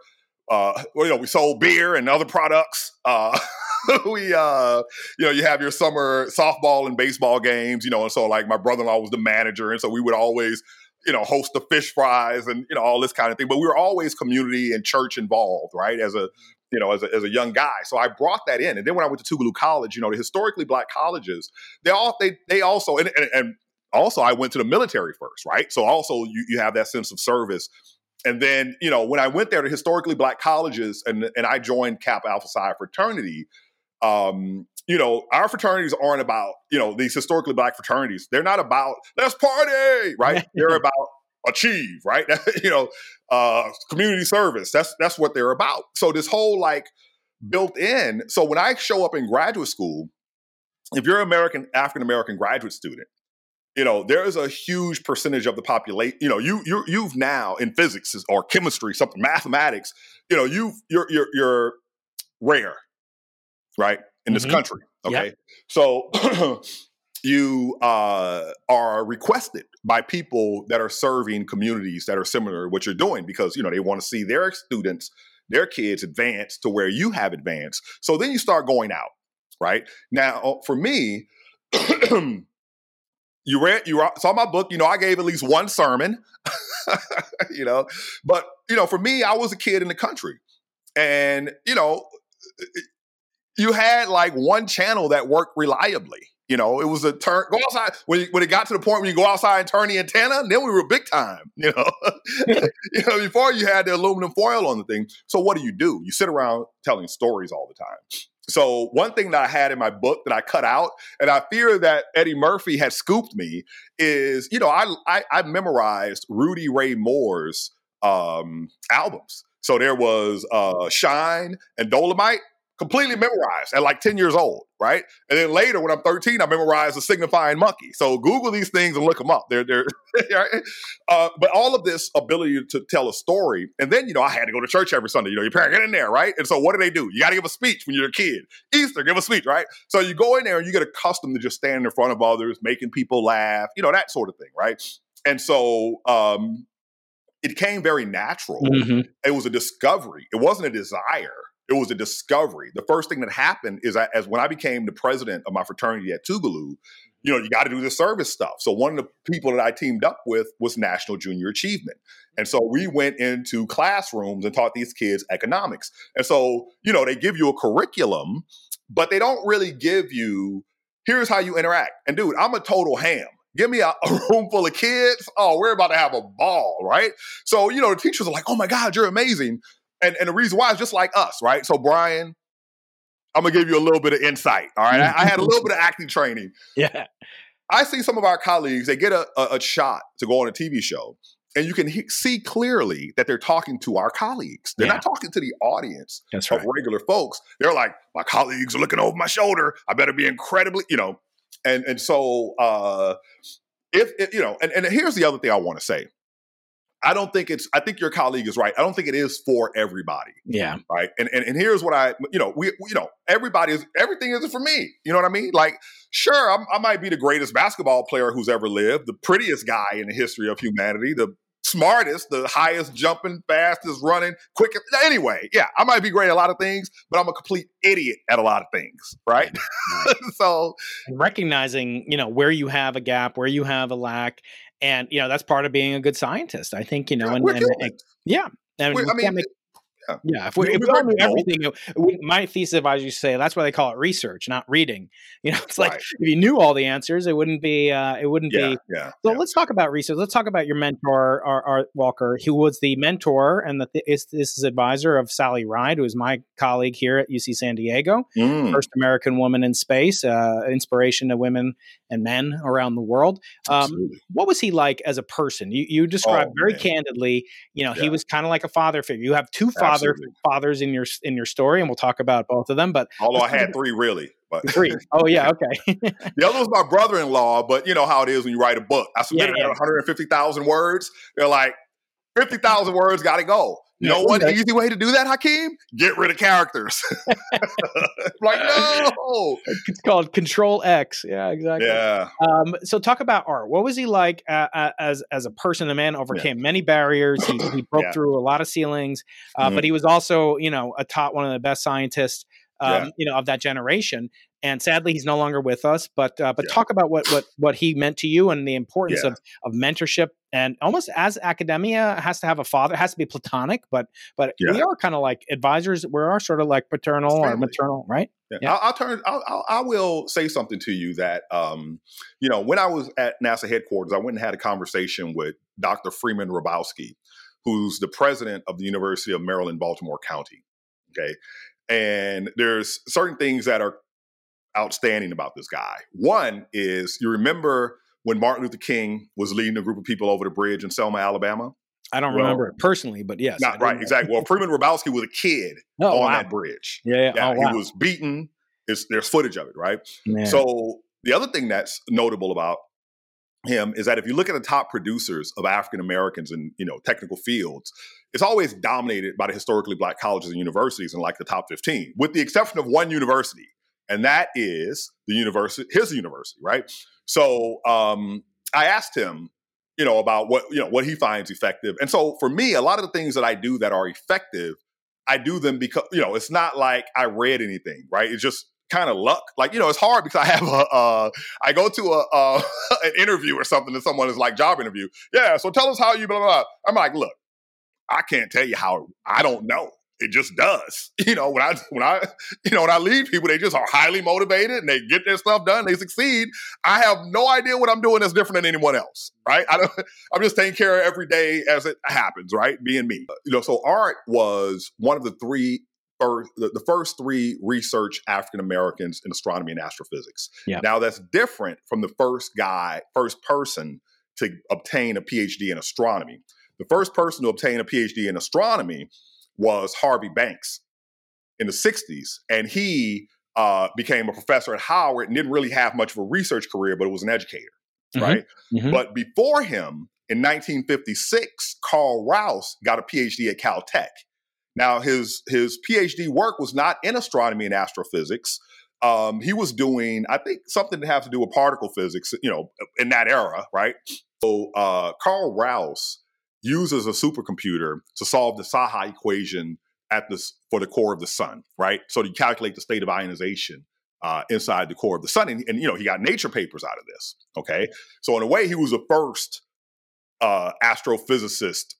Uh, well, you know, we sold beer and other products. Uh, we, uh, you know, you have your summer softball and baseball games. You know, and so like my brother-in-law was the manager, and so we would always, you know, host the fish fries and you know all this kind of thing. But we were always community and church involved, right? As a you know, as a, as a young guy. So I brought that in. And then when I went to Tougaloo College, you know, the historically black colleges, they all they they also and, and, and also I went to the military first, right? So also you, you have that sense of service. And then, you know, when I went there to historically black colleges and and I joined Kappa Alpha Psi fraternity, um, you know, our fraternities aren't about, you know, these historically black fraternities. They're not about let's party, right? They're about achieve, right? you know, uh, community service. That's that's what they're about. So this whole like built in. So when I show up in graduate school, if you're an American African American graduate student, you know there is a huge percentage of the population. You know, you you you've now in physics or chemistry, something mathematics. You know, you you're you're you're rare, right, in this Mhm. country. Yep. Okay, so. You uh, are requested by people that are serving communities that are similar to what you're doing because you know they want to see their students, their kids advance to where you have advanced. So then you start going out, right? Now, for me, you read you saw my book. You know, I gave at least one sermon. you know, but you know, for me, I was a kid in the country, and you know, you had like one channel that worked reliably. You know, it was a turn. Go outside when when it got to the point where you go outside and turn the antenna. Then we were big time. You know, you know before you had the aluminum foil on the thing. So what do you do? You sit around telling stories all the time. So one thing that I had in my book that I cut out, and I fear that Eddie Murphy had scooped me, is you know I I, I memorized Rudy Ray Moore's um, albums. So there was uh, Shine and Dolemite, completely memorized at like 10 years old, right? And then later, when I'm 13, I memorized the signifying monkey. So Google these things and look them up. They're, they're right? uh, but all of this ability to tell a story. And then, you know, I had to go to church every Sunday. You know, your parent get in there, right? And so what do they do? You got to give a speech when you're a kid. Easter, give a speech, right? So you go in there and you get accustomed to just standing in front of others, making people laugh, you know, that sort of thing, right? And so um, it came very natural. Mhm. It was a discovery. It wasn't a desire. It was a discovery. The first thing that happened is I, as when I became the president of my fraternity at Tougaloo, mm-hmm. you know, you got to do the service stuff. So one of the people that I teamed up with was National Junior Achievement. And so we went into classrooms and taught these kids economics. And so, you know, they give you a curriculum, but they don't really give you, here's how you interact. And dude, I'm a total ham. Give me a, a room full of kids. Oh, we're about to have a ball, right? So, you know, the teachers are like, oh my God, you're amazing. And, and the reason why is just like us, right? So, Brian, I'm gonna give you a little bit of insight. All right. I, I had a little bit of acting training. Yeah. I see some of our colleagues, they get a, a, a shot to go on a TV show. and you can he- see clearly that they're talking to our colleagues. They're Yeah. not talking to the audience That's of right. regular folks. They're like, my colleagues are looking over my shoulder. I better be incredibly, you know. And and so uh if, if you know, and, and here's the other thing I want to say. I don't think it's I think your colleague is right. I don't think it is for everybody Yeah. right? And, and and here's what I, you know, we, you know, everybody is everything isn't for me. You know what I mean? Like, sure, I'm, I might be the greatest basketball player who's ever lived, the prettiest guy in the history of humanity, the smartest, the highest jumping, fastest running, quickest. Anyway, yeah, I might be great at a lot of things, but I'm a complete idiot at a lot of things, right? so and recognizing you know where you have a gap where you have a lack and you know that's part of being a good scientist i think you know and, and, and yeah and We- we I mean, make- yeah. yeah if we, if we all knew everything it- we, my thesis advisor used to say that's why they call it research not reading you know it's like Right. if you knew all the answers it wouldn't be uh it wouldn't yeah, be yeah, so yeah. let's talk about research. Let's talk about your mentor, Art, Art Walker, who was the mentor and the th- is, this is advisor of Sally Ride, who is my colleague here at UC San Diego, Mm, first American woman in space, uh, inspiration to women and men around the world. Um, what was he like as a person? You, you described Oh, very man. candidly. You know, he was kind of like a father figure. You have two father fathers in your in your story, and we'll talk about both of them. But Although I had three really, but three. Oh yeah, okay. The other was my brother-in-law, but you know how it is when you write a book. I submitted yeah. at 150,000 words. They're like, 50,000 words got to go. You know one okay. easy way to do that, Hakeem? Get rid of characters. like, no. it's called Control X. Yeah, exactly. Yeah. Um, so talk about art. What was he like uh, uh, as as a person? A man overcame many barriers. He, he broke Yeah. through a lot of ceilings, uh, Mhm. but he was also, you know, a top one of the best scientists, um, Yeah. you know, of that generation. And sadly, he's no longer with us. But uh, but Yeah. talk about what what what he meant to you and the importance Yeah. of of mentorship and almost as academia has to have a father. It has to be platonic, but but we are kind of like advisors. We are sort of like paternal or maternal, right? Yeah. Yeah. I'll, I'll turn. I'll, I'll, I will say something to you that, um, you know, when I was at NASA headquarters, I went and had a conversation with Dr. Freeman Hrabowski, who's the president of the University of Maryland, Baltimore County. Okay, and there's certain things that are outstanding about this guy. One is you remember when Martin Luther King was leading a group of people over the bridge in Selma, Alabama. I don't Well, remember it personally, but yes, Not right, exactly. Well, Freeman Hrabowski was a kid Oh, on wow. that bridge. Yeah, yeah. Yeah, oh, wow. he was beaten. It's, there's footage of it, right? Yeah. So the other thing that's notable about him is that if you look at the top producers of African Americans in you know technical fields, it's always dominated by the historically black colleges and universities in like the top 15, with the exception of one university, and that is the university, his university, right? So um, I asked him, you know, about what you know what he finds effective, and so for me, a lot of the things that I do that are effective, I do them because you know it's not like I read anything, right? It's just kind of luck. Like you know, it's hard because I have a uh, I go to a uh, an interview or something and someone is like job interview. Yeah, so tell us how you blah blah. blah. I'm like, look, I can't tell you how. I don't know. It just does. You know, when I when I you know when I lead people, they just are highly motivated and they get their stuff done. They succeed. I have no idea what I'm doing that's different than anyone else. Right? I don't. I'm just taking care of every day as it happens. Right? Being me. You know. So art was one of the three first, the, the first three research African Americans in astronomy and astrophysics. Yeah. Now that's different from the first guy, first person to obtain a PhD in astronomy. The first person to obtain a PhD in astronomy was Harvey Banks in the 60s. And he uh, became a professor at Howard and didn't really have much of a research career, but it was an educator, Mhm. right? Mhm. But before him, in 1956, Carl Rouse got a PhD at Caltech. Now, his his PhD work was not in astronomy and astrophysics. Um, he was doing, I think, something to have to do with particle physics, you know, in that era, right? So uh, Carl Rouse uses a supercomputer to solve the Saha equation at this for the core of the sun, right? So to calculate the state of ionization uh, inside the core of the sun, and, and you know he got Nature papers out of this. Okay, so in a way, he was the first uh, astrophysicist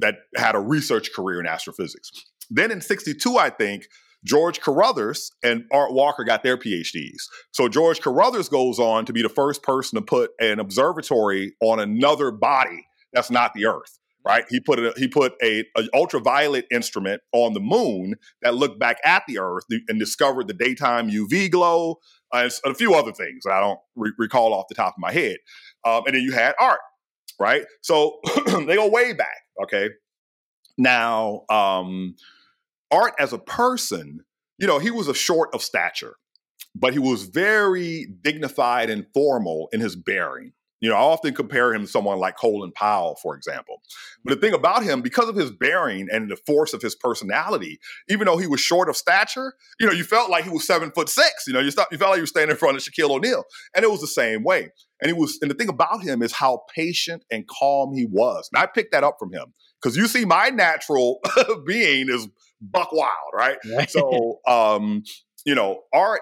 that had a research career in astrophysics. Then in '62, I think George Carruthers and Art Walker got their PhDs. So George Carruthers goes on to be the first person to put an observatory on another body that's not the Earth. Right? He put a, he put a, a ultraviolet instrument on the moon that looked back at the Earth and discovered the daytime UV glow uh, and a few other things that I don't re- recall off the top of my head. Um, and then you had Art. right? So they go way back. Okay. Now, um, Art as a person, you know, he was a short of stature, but he was very dignified and formal in his bearing. You know, I often compare him to someone like Colin Powell, for example. But the thing about him, because of his bearing and the force of his personality, even though he was short of stature, you know, you felt like he was seven foot six. You know, you, you felt like you were standing in front of Shaquille O'Neal. And it was the same way. And he was, and the thing about him is how patient and calm he was. And I picked that up from him. Because you see, my natural being is buck wild, right? right. So um, you know, art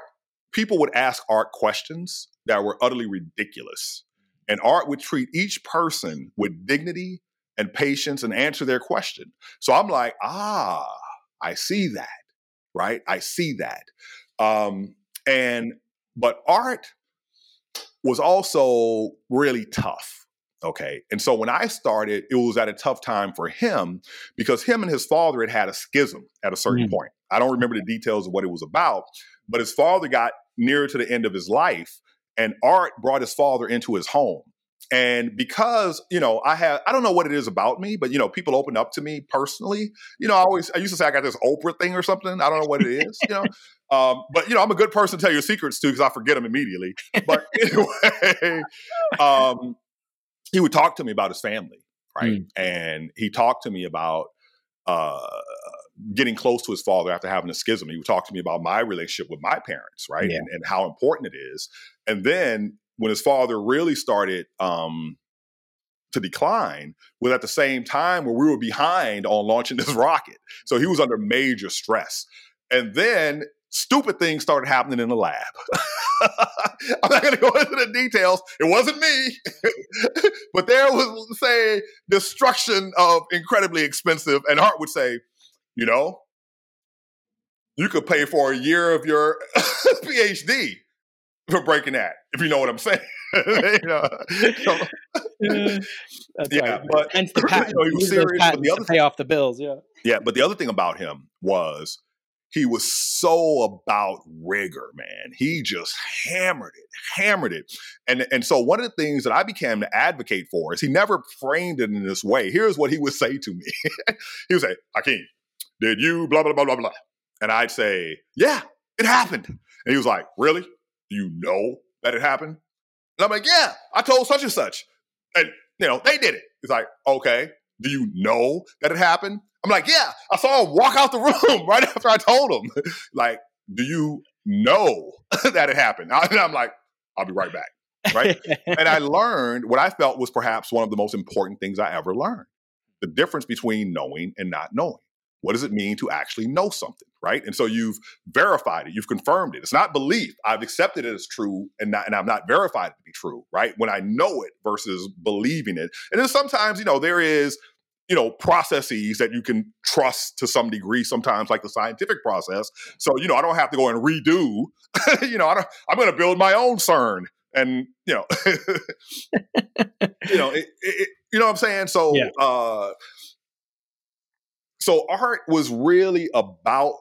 people would ask art questions that were utterly ridiculous and art would treat each person with dignity and patience and answer their question. So I'm like, ah, I see that, right? I see that. Um, and, but art was also really tough. Okay. And so when I started, it was at a tough time for him because him and his father had had a schism at a certain mm. point. I don't remember the details of what it was about, but his father got near to the end of his life and Art brought his father into his home. And because, you know, I have, I don't know what it is about me, but, you know, people open up to me personally. You know, I always, I used to say I got this Oprah thing or something. I don't know what it is, you know. Um, but, you know, I'm a good person to tell your secrets to because I forget them immediately. But anyway, um, he would talk to me about his family, right? Mm. And he talked to me about, uh, getting close to his father after having a schism. He would talk to me about my relationship with my parents, right? Yeah. And, and, how important it is. And then when his father really started um, to decline was at the same time where we were behind on launching this rocket. So he was under major stress. And then stupid things started happening in the lab. I'm not going to go into the details. It wasn't me, but there was, say, destruction of incredibly expensive. And Art would say, you know, you could pay for a year of your PhD for breaking that, if you know what I'm saying. you know, yeah, yeah but hence the patent. You know, he was serious. But the other pay off the bills. Yeah, yeah. But the other thing about him was he was so about rigor, man. He just hammered it, hammered it. And, and so one of the things that I became to advocate for is he never framed it in this way. Here's what he would say to me. he would say, Hakeem, did you blah, blah, blah, blah, blah. And I'd say, yeah, it happened. And he was like, really? Do you know that it happened? And I'm like, yeah, I told such and such. And, you know, they did it. He's like, okay, do you know that it happened? I'm like, yeah, I saw him walk out the room right after I told him. like, do you know that it happened? And I'm like, I'll be right back. Right. and I learned what I felt was perhaps one of the most important things I ever learned the difference between knowing and not knowing. What does it mean to actually know something? Right. And so you've verified it, you've confirmed it. It's not belief. I've accepted it as true and not, and I've not verified it to be true. Right. When I know it versus believing it. And then sometimes, you know, there is you know processes that you can trust to some degree sometimes like the scientific process so you know i don't have to go and redo you know I don't, i'm going to build my own cern and you know you know it, it, you know what i'm saying so yeah. uh so art was really about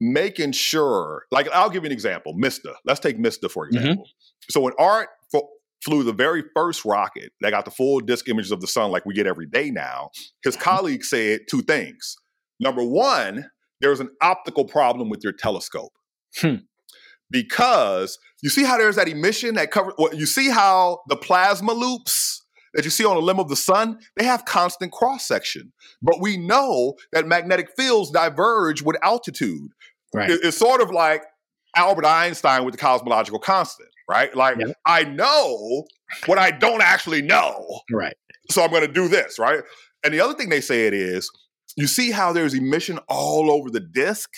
making sure like i'll give you an example MSSTA let's take MSSTA for mm-hmm. example mm-hmm. so when art flew the very first rocket that got the full disk images of the sun like we get every day now, his mm-hmm. colleague said two things. Number one, there's an optical problem with your telescope. Hmm. Because you see how there's that emission that covers, well, you see how the plasma loops that you see on the limb of the sun, they have constant cross section. But we know that magnetic fields diverge with altitude. Right. It's sort of like Albert Einstein with the cosmological constant right? Like yep. I know what I don't actually know. Right. So I'm going to do this, right? And the other thing they say it is, you see how there's emission all over the disk?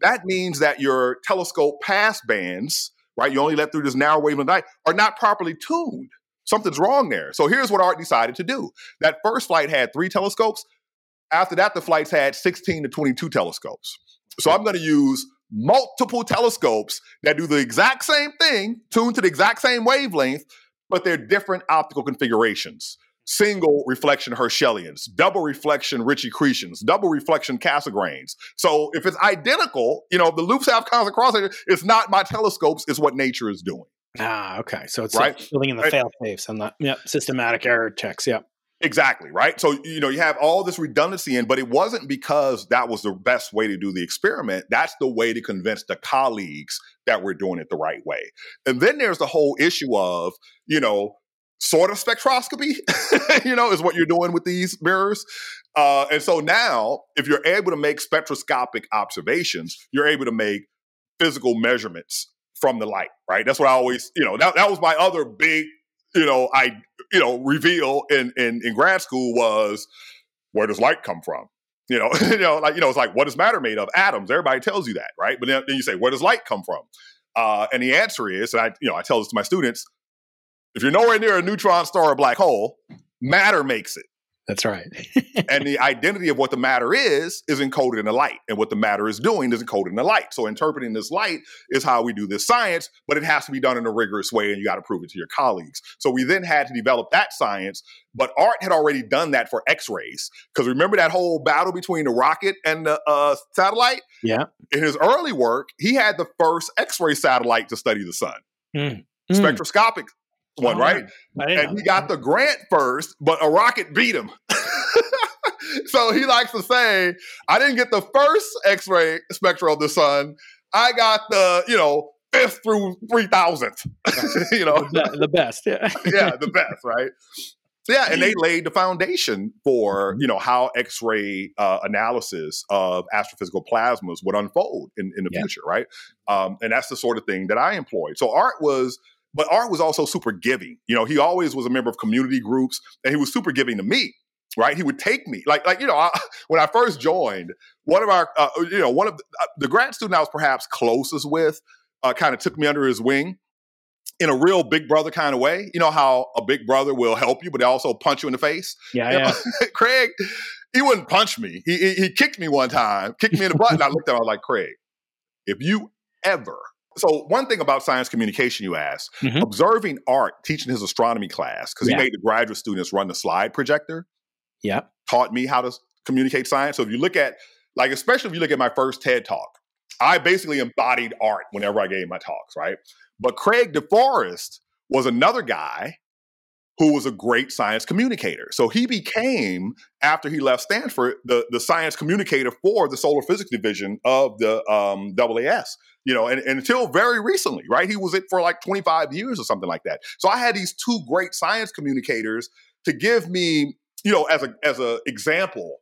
That means that your telescope pass bands, right? You only let through this narrow wavelength light, are not properly tuned. Something's wrong there. So here's what Art decided to do. That first flight had three telescopes. After that, the flights had 16 to 22 telescopes. So I'm going to use multiple telescopes that do the exact same thing, tuned to the exact same wavelength, but they're different optical configurations. Single reflection Herschelians, double reflection Ritchey-Chrétiens, double reflection Cassegrains. So if it's identical, you know, the loops have constant crossover, it's not my telescopes, it's what nature is doing. Ah, okay. So it's Right. like filling in the Right. fail safes and the yep, systematic error checks. Yep. Exactly, right? So, you know, you have all this redundancy in, but it wasn't because that was the best way to do the experiment. That's the way to convince the colleagues that we're doing it the right way. And then there's the whole issue of, you know, sort of spectroscopy, you know, is what you're doing with these mirrors. Uh, and so now, if you're able to make spectroscopic observations, you're able to make physical measurements from the light, right? That's what I always, you know, that, that was my other big, you know, I, you know, reveal in, in, in grad school was where does light come from? You know, you know, like, you know, it's like, what is matter made of? Atoms. Everybody tells you that, right? But then, then you say, where does light come from? Uh, and the answer is, and I, you know, I tell this to my students, if you're nowhere near a neutron star or black hole, matter makes it That's right. and the identity of what the matter is is encoded in the light and what the matter is doing is encoded in the light so interpreting this light is how we do this science but it has to be done in a rigorous way and you got to prove it to your colleagues so we then had to develop that science but art had already done that for x-rays because remember that whole battle between the rocket and the uh, satellite yeah. in his early work he had the first x-ray satellite to study the sun Mm. spectroscopic one Oh, right and he got the grant first, but a rocket beat him. so he likes to say, I didn't get the first X-ray spectra of the sun. I got the, you know, fifth through three thousandth. you know, the, the best. Yeah. yeah, the best, right? Yeah, and they laid the foundation for you know how X-ray uh, analysis of astrophysical plasmas would unfold in, in the Yeah. future, right? Um, and that's the sort of thing that I employed. So art was, but art was also super giving. You know, he always was a member of community groups, and he was super giving to me. Right, he would take me like like you know I, when I first joined. One of our uh, you know one of the, uh, the grad student I was perhaps closest with uh, kind of took me under his wing in a real big brother kind of way. You know how a big brother will help you, but they also punch you in the face. Yeah. You know, Yeah. Craig, he wouldn't punch me. He, he he kicked me one time, kicked me in the butt, and I looked at him. I was like, Craig, if you ever. So one thing about science communication, you asked, Mhm. observing art, teaching his astronomy class because Yeah. he made the graduate students run the slide projector, Yeah. taught me how to communicate science. So if you look at, like, especially if you look at my first TED talk, I basically embodied art whenever I gave my talks, right? But Craig DeForest was another guy who was a great science communicator. So he became, after he left Stanford, the, the science communicator for the solar physics division of the um, AAS. You know, and, and until very recently, right? He was it for like 25 years or something like that. So I had these two great science communicators to give me, you know, as a as a example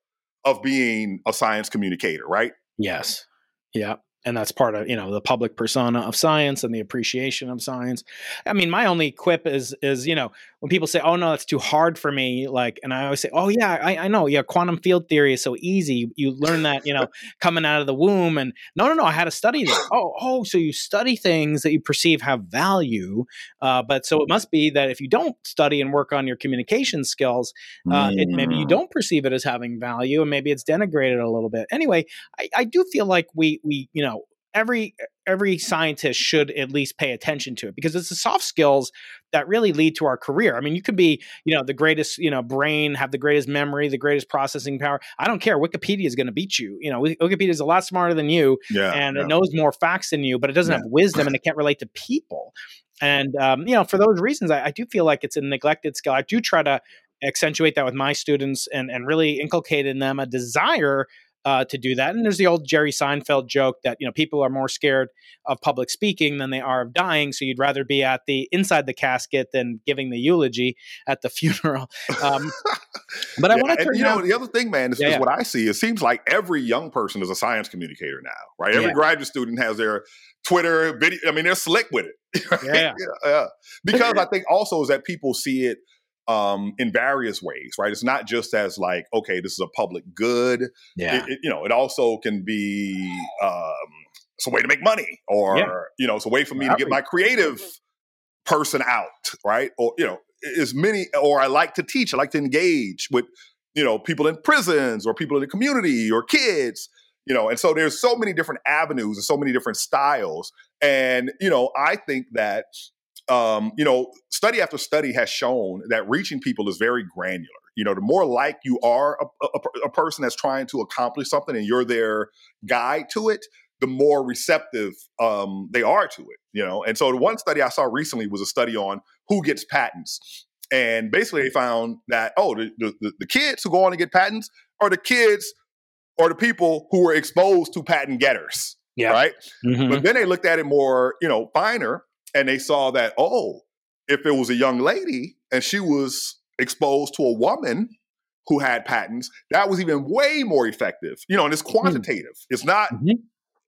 of being a science communicator, right? Yes. Yeah. And that's part of, you know, the public persona of science and the appreciation of science. I mean, my only quip is is, you know, when people say, Oh no, that's too hard for me, like, and I always say, Oh yeah, I, I know, yeah, quantum field theory is so easy. You learn that, you know, coming out of the womb. And no, no, no, I had to study that. Oh, oh, so you study things that you perceive have value. Uh, but so it must be that if you don't study and work on your communication skills, uh, it, maybe you don't perceive it as having value and maybe it's denigrated a little bit anyway I, I do feel like we we you know every every scientist should at least pay attention to it because it's the soft skills that really lead to our career i mean you could be you know the greatest you know brain have the greatest memory the greatest processing power i don't care wikipedia is going to beat you you know wikipedia is a lot smarter than you Yeah. and yeah. it knows more facts than you, but it doesn't Yeah. have wisdom and it can't relate to people. And um, you know, for those reasons, I, I do feel like it's a neglected skill. I do try to accentuate that with my students and and really inculcate in them a desire uh, to do that. And there's the old Jerry Seinfeld joke that you know people are more scared of public speaking than they are of dying. So you'd rather be at the inside the casket than giving the eulogy at the funeral. Um, but I Yeah, want to turn you know now- the other thing, man, is, Yeah, is yeah. what I see. It seems like every young person is a science communicator now, right? Every graduate student has their Twitter video. I mean, they're slick with it. right? Yeah. yeah. Because I think also is that people see it um, in various ways, right? It's not just as like, okay, this is a public good. yeah, It, it- you know, it also can be um, it's a way to make money, or Yeah. you know, it's a way for me to get my creative person out, right? Or you know, as many. Or I like to teach. I like to engage with you know people in prisons or people in the community or kids. You know, and so there's so many different avenues and so many different styles. And you know, I think that um, you know, study after study has shown that reaching people is very granular. You know, the more like you are a, a, a person that's trying to accomplish something and you're their guide to it, the more receptive um, they are to it. You know, and so the one study I saw recently was a study on who gets patents, and basically they found that oh, the the, the kids who go on to get patents are the kids or the people who were exposed to patent getters. Yeah. Right. Mhm. But then they looked at it more, you know, finer, and they saw that oh, if it was a young lady and she was exposed to a woman who had patents, that was even way more effective. You know, and it's quantitative. It's not, Mhm.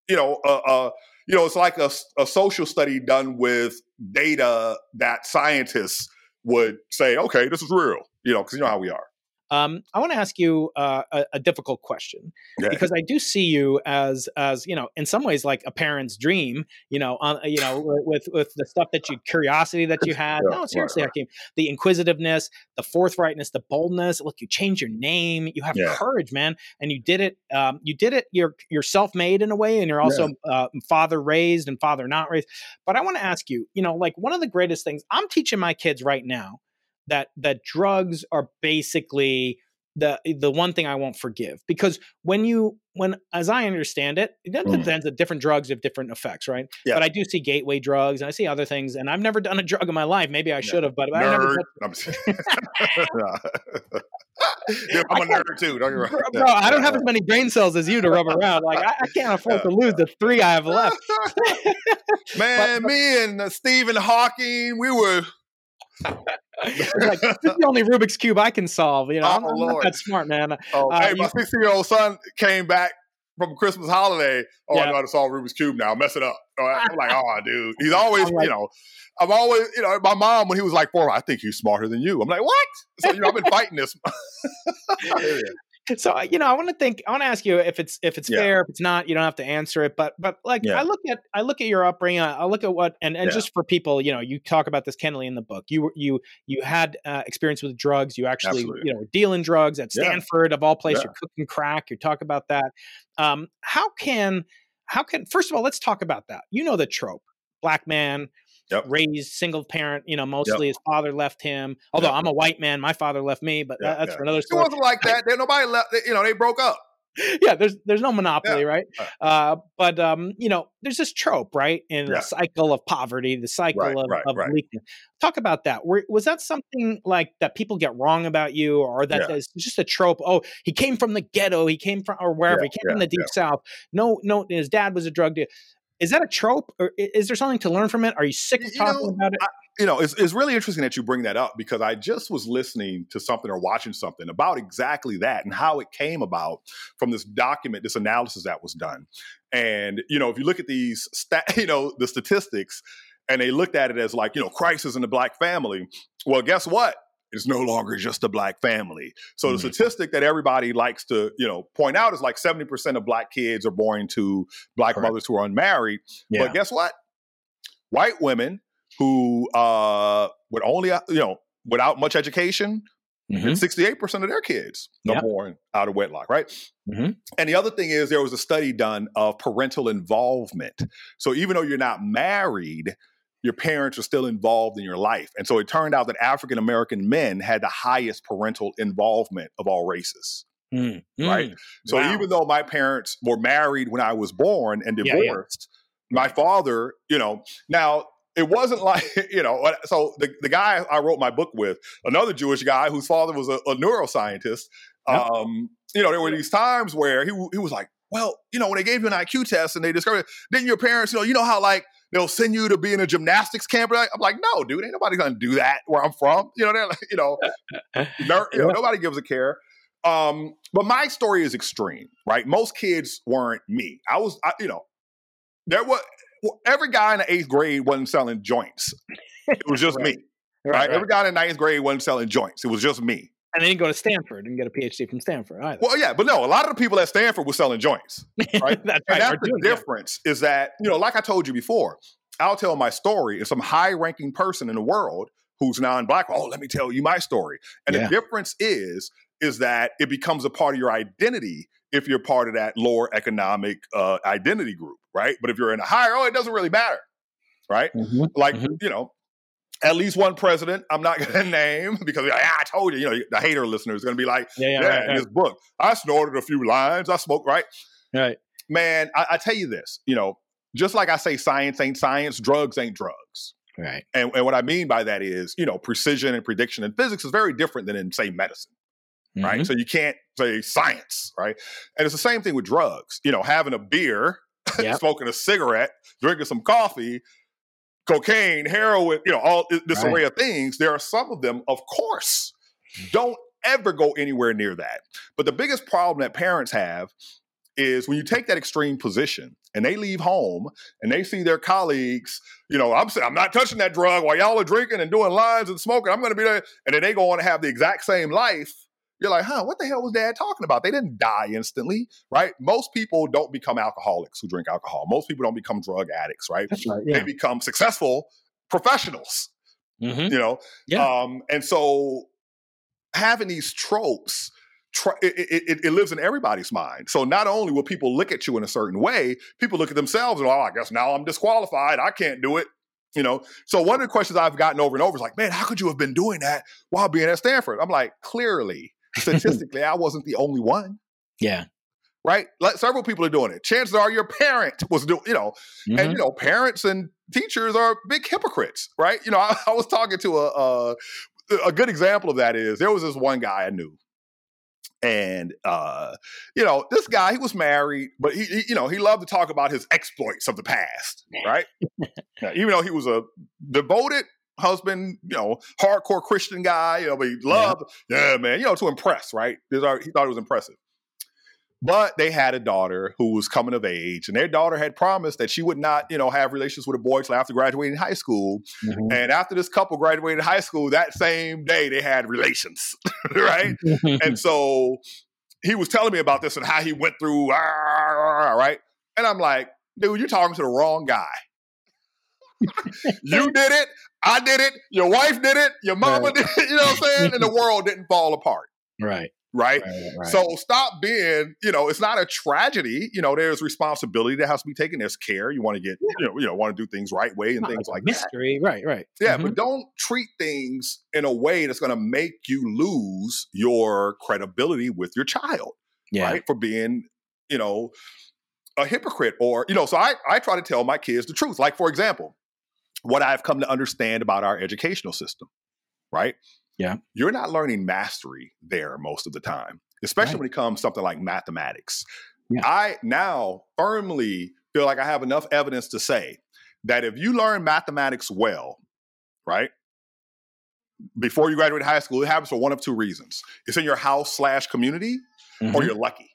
you know, uh, uh, you know, it's like a, a social study done with data that scientists would say, okay, this is real. You know, because you know how we are. Um, I want to ask you uh, a, a difficult question Yeah. because I do see you as as you know in some ways like a parent's dream. You know, on you know with- with the stuff that you curiosity that you had. Yeah, no, seriously, right. Hakeem, the inquisitiveness, the forthrightness, the boldness. Look, you changed your name. You have Yeah. courage, man, and you did it. Um, you did it. You're you're self made in a way, and you're also uh, father raised and father not raised. But I want to ask you, you know, like one of the greatest things I'm teaching my kids right now that that drugs are basically the the one thing I won't forgive because when you when as I understand it, it Mm. depends that different drugs have different effects, right? Yeah. But I do see gateway drugs and I see other things, and I've never done a drug in my life. Maybe I should have, but I never. I'm, just- Yeah, I'm a nerd too. Don't get me Bro, I don't have as many brain cells as you to rub around. Like I, I can't afford to lose the three I have left. Man, me and uh, Stephen Hawking, we were. Like this is the only Rubik's cube I can solve. You know, Oh, I'm, I'm not that smart, man. Oh, Uh, hey, my 16 year old son came back from Christmas holiday. Oh, Yeah. I know how to solve Rubik's Cube now. Mess it up. I'm like, oh, dude. He's always, like- you know, I'm always, you know, my mom, when he was like four, I think he's smarter than you. I'm like, what? So, you know, I've been fighting this. so you know i want to think i want to ask you if it's if it's Yeah. fair if it's not you don't have to answer it but but like Yeah. i look at i look at your upbringing i look at what and, and Yeah. just for people you know you talk about this kennelly in the book you were you you had uh, experience with drugs you actually Absolutely. you know dealing drugs at stanford of all places you're cooking crack you talk about that um how can how can first of all let's talk about that you know the trope black man Yep. raised single parent you know mostly his father left him although Yep. i'm a white man my father left me but that- that's for another story. It wasn't like that. There, nobody left. You know, they broke up. yeah there's there's no monopoly right Uh. but um you know there's this trope right in the cycle of poverty the cycle Right, of, right, of right. weakness talk about that Were, was that something like that people get wrong about you or that Yeah. just a trope oh he came from the ghetto he came from or wherever he came from the deep south no no his dad was a drug dealer is that a trope or is there something to learn from it are you sick of You know, talking about it you know, it's, it's really interesting that you bring that up because I just was listening to something or watching something about exactly that and how it came about from this document, this analysis that was done. And, you know, if you look at these, stat, you know, the statistics, and they looked at it as like, you know, crisis in the black family. Well, guess what? It's no longer just a black family. So Mhm. the statistic that everybody likes to, you know, point out is like 70% of black kids are born to black Correct. mothers who are unmarried. Yeah. But guess what? White women who uh, would only, uh, you know, without much education, Mhm. sixty-eight percent of their kids are Yep. born out of wedlock, right? Mhm. And the other thing is, there was a study done of parental involvement. So even though you're not married, your parents are still involved in your life. And so it turned out that African American men had the highest parental involvement of all races. Mm, Right. mm. So Wow. even though my parents were married when I was born and Yeah, yeah. divorced, my father, you know, now it wasn't like, you know, so the, the guy I wrote my book with, another Jewish guy whose father was a, a neuroscientist, Yep. um, you know, there were these times where he, he was like, well, you know, when they gave you an IQ test and they discovered, didn't your parents, you know, you know how like they'll send you to be in a gymnastics camp? I'm like, no, dude, ain't nobody gonna do that where I'm from. You know, they're like, you know, ner- you know, nobody gives a care. Um, but my story is extreme, right? Most kids weren't me. I was, I, you know, there was well, every guy in the eighth grade wasn't selling joints. It was just Right. me, right? Every guy in the ninth grade wasn't selling joints. It was just me. And then you go to stanford and get a phd from stanford either Well, yeah, but no, a lot of the people at Stanford were selling joints. right? that's And right that's the difference is that, you know, like I told you before, I'll tell my story and some high ranking person in the world who's non black, oh, let me tell you my story. And Yeah. the difference is, is that it becomes a part of your identity if you're part of that lower economic uh, identity group, right? But if you're in a higher, oh, it doesn't really matter, right? Mhm. Like, Mhm. you know, at least one president, I'm not going to name because ah, I told you, you know, the hater listener is going to be like, yeah yeah, yeah, right, in right, his book, I snorted a few lines, I smoked, right? right. man, I, I tell you this, you know, just like I say, science ain't science, drugs ain't drugs. Right. And, and what I mean by that is, you know, precision and prediction in physics is very different than in, say, medicine, right? Mhm. So you can't say science, right? And it's the same thing with drugs. You know, having a beer, Yep. smoking a cigarette, drinking some coffee, cocaine, heroin, you know, all this Right. array of things. There are some of them, of course. Don't ever go anywhere near that. But the biggest problem that parents have is when you take that extreme position and they leave home and they see their colleagues, you know, I'm saying I'm not touching that drug while y'all are drinking and doing lines and smoking. I'm going to be there, and then they go on to have the exact same life. You're like, huh? What the hell was Dad talking about? They didn't die instantly, right? Most people don't become alcoholics who drink alcohol. Most people don't become drug addicts, right? That's right. They become successful professionals Mhm. you know Yeah. um and so having these tropes try, it, it, it- it lives in everybody's mind so not only will people look at you in a certain way people look at themselves and oh i guess now i'm disqualified i can't do it you know so one of the questions i've gotten over and over is like man how could you have been doing that while being at stanford i'm like clearly statistically i wasn't the only one. Yeah. right? Like several people are doing it. Chances are your parent was doing you know and Mhm. you know parents and teachers are big hypocrites right? You know i, I was talking to a, a a good example of that is there was this one guy i knew. And uh you know this guy he was married but he, he you know he loved to talk about his exploits of the past right? Now, even though he was a devoted husband you know hardcore christian guy you know but he loved yeah, man you know to impress right he thought it was impressive but they had a daughter who was coming of age, and their daughter had promised that she would not, you know, have relations with a boy till after graduating high school. Mhm. And after this couple graduated high school, that same day they had relations, right? and so he was telling me about this and how he went through, ah, right? And I'm like, dude, you're talking to the wrong guy. You did it, I did it, your wife did it, your mama Right. did it, you know what I'm saying? And the world didn't fall apart, right. right? Right. right. So stop being, you know, it's not a tragedy. You know, there's responsibility that has to be taken. There's care. You want to get, you know, you know, want to do things right way and things like like a that. mystery. Right. Right. Yeah, Mhm. but don't treat things in a way that's going to make you lose your credibility with your child, yeah. right? For being, you know, a hypocrite or, you know, so I, I try to tell my kids the truth. Like, for example, what I've come to understand about our educational system, right? Yeah. You're not learning mastery there most of the time, especially Right. when it comes to something like mathematics. Yeah. I now firmly feel like I have enough evidence to say that if you learn mathematics well, right? Before you graduate high school, it happens for one of two reasons. It's in your house slash community, or Mhm. you're lucky,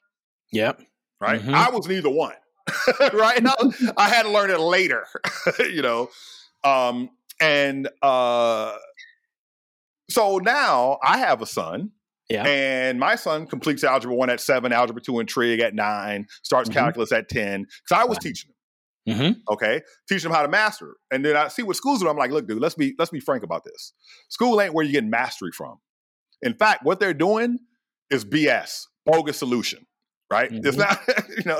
Yep. right? Mhm. I was neither one, right? I, I had to learn it later, you know. Um, and uh, so now I have a son, Yeah. and my son completes algebra one at seven, algebra two and trig at nine, starts Mhm. calculus at ten. Because I was Wow. teaching him Mm-hmm. okay teaching them how to master and then i see what schools are. i'm like look dude let's be let's be frank about this school ain't where you get mastery from in fact what they're doing is bs bogus solution right it's Mhm. not you know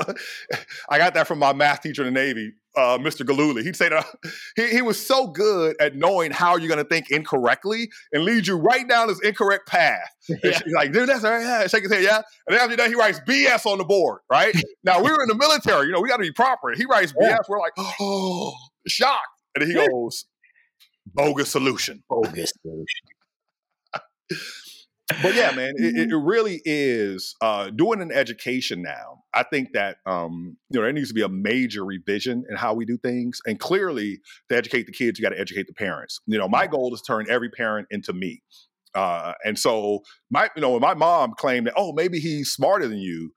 i got that from my math teacher in the navy uh, mr galuli he'd say that he, he was so good at knowing how you're going to think incorrectly and lead you right down this incorrect path Yeah. like, dude, that's all right. Yeah. Shake his head, yeah. And then after that, he writes BS on the board, right? now we were in the military, you know, we got to be proper. He writes BS. Yeah. We're like, oh, shocked. And then he goes, bogus solution. Bogus. But yeah, man, it, it- it really is uh, doing an education now. I think that um, you know there needs to be a major revision in how we do things, and clearly to educate the kids, you got to educate the parents. You know, my goal is to turn every parent into me. Uh, and so my, you know, when my mom claimed that, oh, maybe he's smarter than you,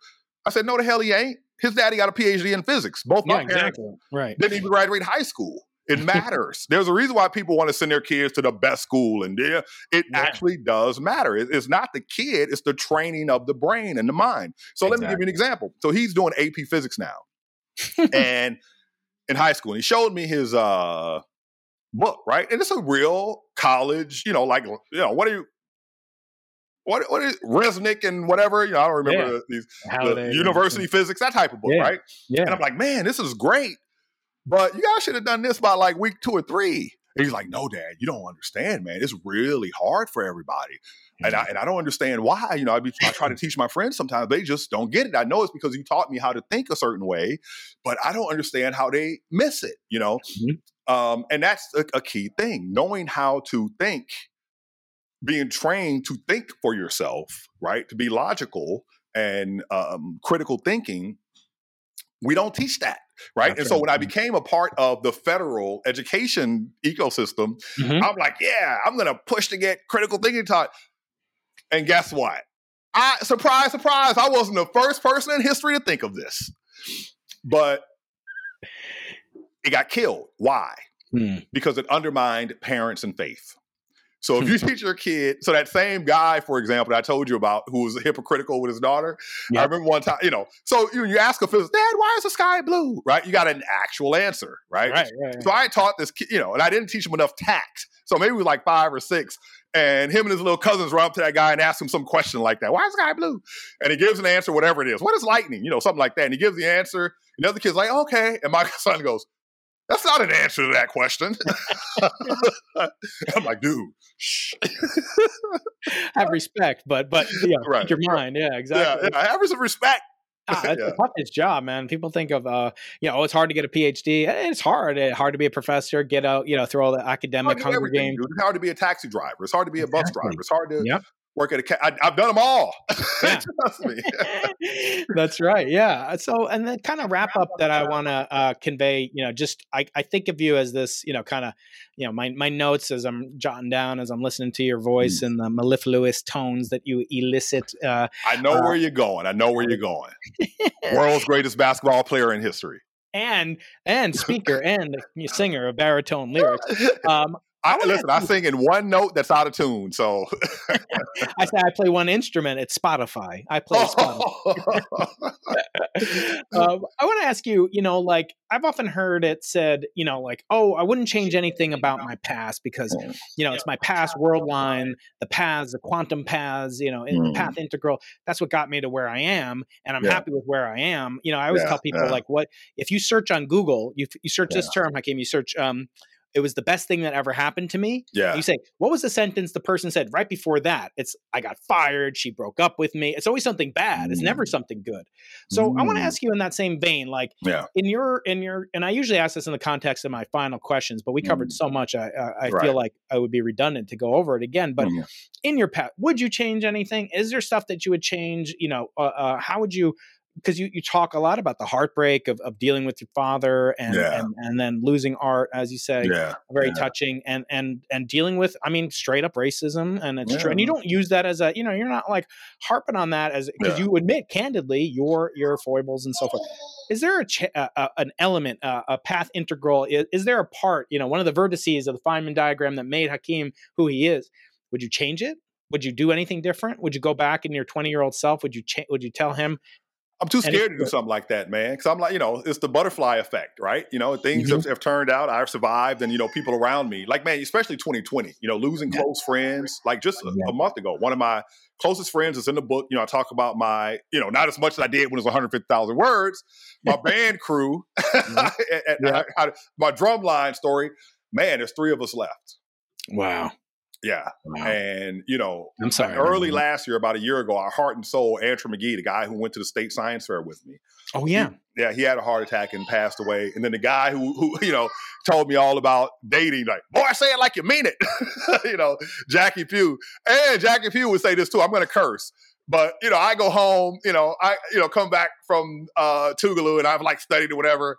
I said, no, the hell he ain't. His daddy got a PhD in physics. Both my Yeah. parents Exactly. Right. didn't even graduate high school. It matters. There's a reason why people want to send their kids to the best school, and yeah, it Yeah. actually does matter. It- it's not the kid; it's the training of the brain and the mind. So let me give you an example. So he's doing AP Physics now, and in high school, and he showed me his uh, book, right? And it's a real college, you know, like you know, what are you? What what is Resnick and whatever? You know, I don't remember Yeah. these the university physics, that type of book, right? Yeah. And I'm like, man, this is great. But you guys should have done this by like week two or three. And he's like, no, dad, you don't understand, man. It's really hard for everybody. And I, and I don't understand why. You know, I, be, I try to teach my friends sometimes, they just don't get it. I know it's because you taught me how to think a certain way, but I don't understand how they miss it, you know? Mhm. Um, and that's a, a key thing knowing how to think, being trained to think for yourself, right? To be logical and um, critical thinking. We don't teach that, right? That's and so when I became a part of the federal education ecosystem, Mhm. I'm like, yeah, I'm gonna push to get critical thinking taught. And guess what? I surprise, surprise, I wasn't the first person in history to think of this. But it got killed. Why? Hmm. Because it undermined parents and faith. So if you teach your kid, so that same guy, for example, that I told you about, who was hypocritical with his daughter. I remember one time, you know, so you, you ask a physicist, Dad, why is the sky blue? Right? You got an actual answer, right? Right, right, So I taught this kid, you know, and I didn't teach him enough tact. So maybe was like five or six. And him and his little cousins run up to that guy and ask him some question like that. Why is the sky blue? And he gives an answer, whatever it is. What is lightning? You know, something like that. And he gives the answer. And the other kid's like, okay. And my son goes, that's not an answer to that question. I'm like, dude, shh. have respect, but but yeah, Right, your mind. Yeah, Yeah, exactly. yeah, have some respect. Ah, that's Yeah. the toughest job, man. People think of, uh, you know, oh, it's hard to get a PhD. Eh, It's hard. It's hard to be a professor. Get out, you know, through all the academic hard to do Hunger Games. It's hard to be a taxi driver. It's hard to be a bus Exactly. driver. It's hard to Yep. Work at a. Ca- I, I've done them all. Yeah. Trust me. That's right. Yeah. So, and then kind of wrap up that I want to uh, convey, you know, just I, I think of you as this, you know, kind of, you know, my, my notes as I'm jotting down, as I'm listening to your voice Mm. and the mellifluous tones that you elicit. Uh, I know Uh, where you're going. I know where you're going. World's greatest basketball player in history. and, and speaker and singer of baritone lyrics. Um, I, wanna listen, I sing in one note that's out of tune. So I say I play one instrument. It's Spotify. I play Spotify. um, I want to ask you, you know, like I've often heard it said, you know, like, oh, I wouldn't change anything about my past because, you know, it's my past world line, the paths, the quantum paths, you know, in the Mm. path integral. That's what got me to where I am, and I'm Yeah. happy with where I am. You know, I always Yeah, tell people yeah. like, what if you search on Google, you you search this term, Hakeem, you search, um, it was the best thing that ever happened to me. yeah, You say, what was the sentence the person said right before that? It's, I got fired. She broke up with me. It's always something bad. It's never Mm. something good. So I want to Mm. ask you in that same vein, like yeah. in your, in your, and I usually ask this in the context of my final questions, but we covered Mm. so much. I, I, I Right. feel like I would be redundant to go over it again. But Mm. in your path, would you change anything? Is there stuff that you would change? You know, uh, uh, how would you? Because you, you talk a lot about the heartbreak of, of dealing with your father and, Yeah. and and then losing art, as you say yeah. very yeah. touching and and and dealing with i mean straight up racism and it's true and you don't use that as a you know you're not like harping on that as because you admit candidly your your foibles and so forth. Is there a, ch- a, a an element uh, a path integral? Is, is there a part you know one of the vertices of the feynman diagram that made Hakeem who he is? Would you change it? Would you do anything different? Would you go back in your 20 year old self? Would you cha- would you tell him I'm too scared to do something like that, man. Because I'm like, you know, it's the butterfly effect, right? You know, things Mm-hmm. have, have turned out. I've survived, and you know, people around me, like man, especially 2020. You know, losing Yeah. close friends. Like just a, Yeah. a month ago, one of my closest friends is in the book. You know, I talk about my, you know, not as much as I did when it was 150,000 words. My band crew, Mm-hmm. and Yeah. I- I- my drum line story. Man, there's three of us left. wow, Yeah, and you know, i'm sorry early man. last year, about a year ago, our heart and soul, Andrew McGee, the guy who went to the state science fair with me. oh yeah Yeah, he had a heart attack and passed away. And then the guy who, who you know, told me all about dating, like, boy, say it like you mean it. you know, Jackie Pugh. And Jackie Pugh would say this too. I'm going to curse. But, you know, I go home, you know, I, you know, come back from uh, Tougaloo and I've like studied or whatever.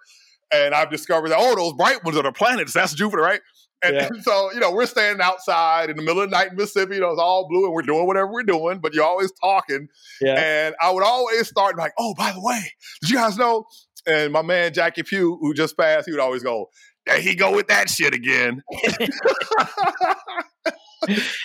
And I've discovered that, oh, those bright ones are the planets. That's Jupiter, right? And, Yeah. and so, you know, we're standing outside in the middle of the night in Mississippi. You know, it's all blue and we're doing whatever we're doing, but you're always talking. yeah And I would always start like, oh, by the way, did you guys know? And my man Jackie Pugh, who just passed, he would always go, there he go with that shit again.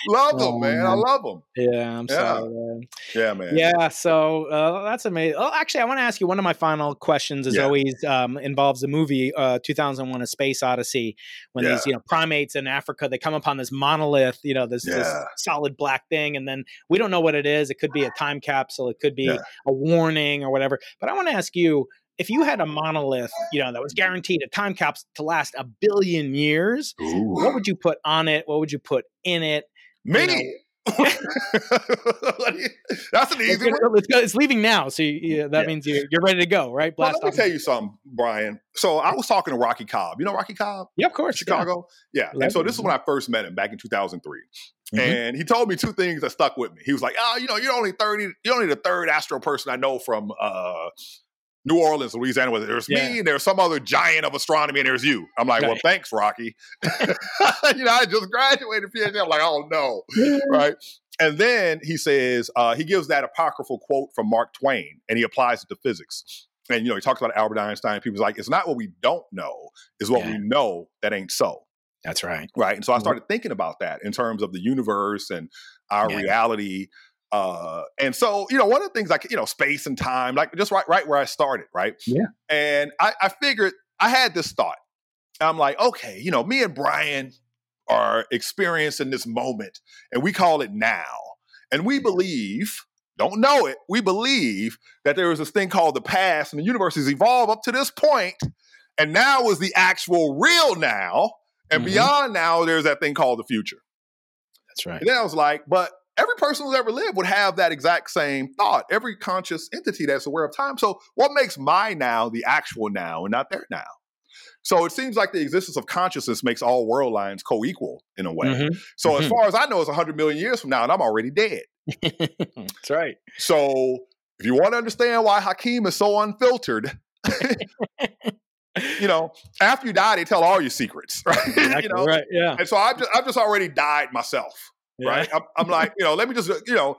love him, Oh, man. I love him. yeah i'm Yeah. sorry man. Yeah, man. Yeah, so uh, that's amazing. Oh, actually, I want to ask you one of my final questions. As Yeah. always, um, involves the movie uh, 2001: A Space Odyssey. When these you know primates in Africa they come upon this monolith, you know, this, this solid black thing, and then we don't know what it is. It could be a time capsule. It could be Yeah. a warning or whatever. But I want to ask you. If you had a monolith, you know, that was guaranteed a time capsule to last a billion years, Ooh. what would you put on it? What would you put in it? Me. know- That's an easy one. gonna- it's, it's leaving now, so you, you- that Yeah. means you're, you're ready to go, right? Well, Blast let me off. tell you something, Brian. So I was talking to Rocky Kolb. You know Rocky Kolb? Yeah, of course. Chicago. Yeah. And so this is when I first met him back in 2003. Mhm. And he told me two things that stuck with me. He was like, "Oh, you know, you're only 30, you're only the third astro person I know from uh New Orleans, Louisiana. Where there's Yeah. me and there's some other giant of astronomy, and there's you. I'm like, well, thanks, Rocky. you know, I just graduated PhD. I'm like, oh no, right? And then he says uh, he gives that apocryphal quote from Mark Twain, and he applies it to physics. And you know, he talks about Albert Einstein. People's like, it's not what we don't know, is what Yeah. we know that ain't so That's right. right and so i Mhm. started thinking about that in terms of the universe and our Yeah. reality uh and so you know one of the things like you know space and time like just right right where i started right Yeah. and i i figured i had this thought i'm like okay you know me and brian are experiencing this moment and we call it now and we believe don't know it we believe that there is this thing called the past and the universe has evolved up to this point and now is the actual real now and Mhm. beyond now, there's that thing called the future. That's right. And then I was like, but every person who's ever lived would have that exact same thought. Every conscious entity that's aware of time. So what makes my now the actual now and not their now? So it seems like the existence of consciousness makes all world lines co-equal in a way. Mhm. So as Mhm. far as I know, it's 100 million years from now, and I'm already dead. That's right. So if you want to understand why Hakeem is so unfiltered, you know, after you die, they tell all your secrets, right? Exactly you know, right. Yeah. and so I've just, I've just already died myself. Yeah. right? I'm, I'm like, you know, let me just, you know,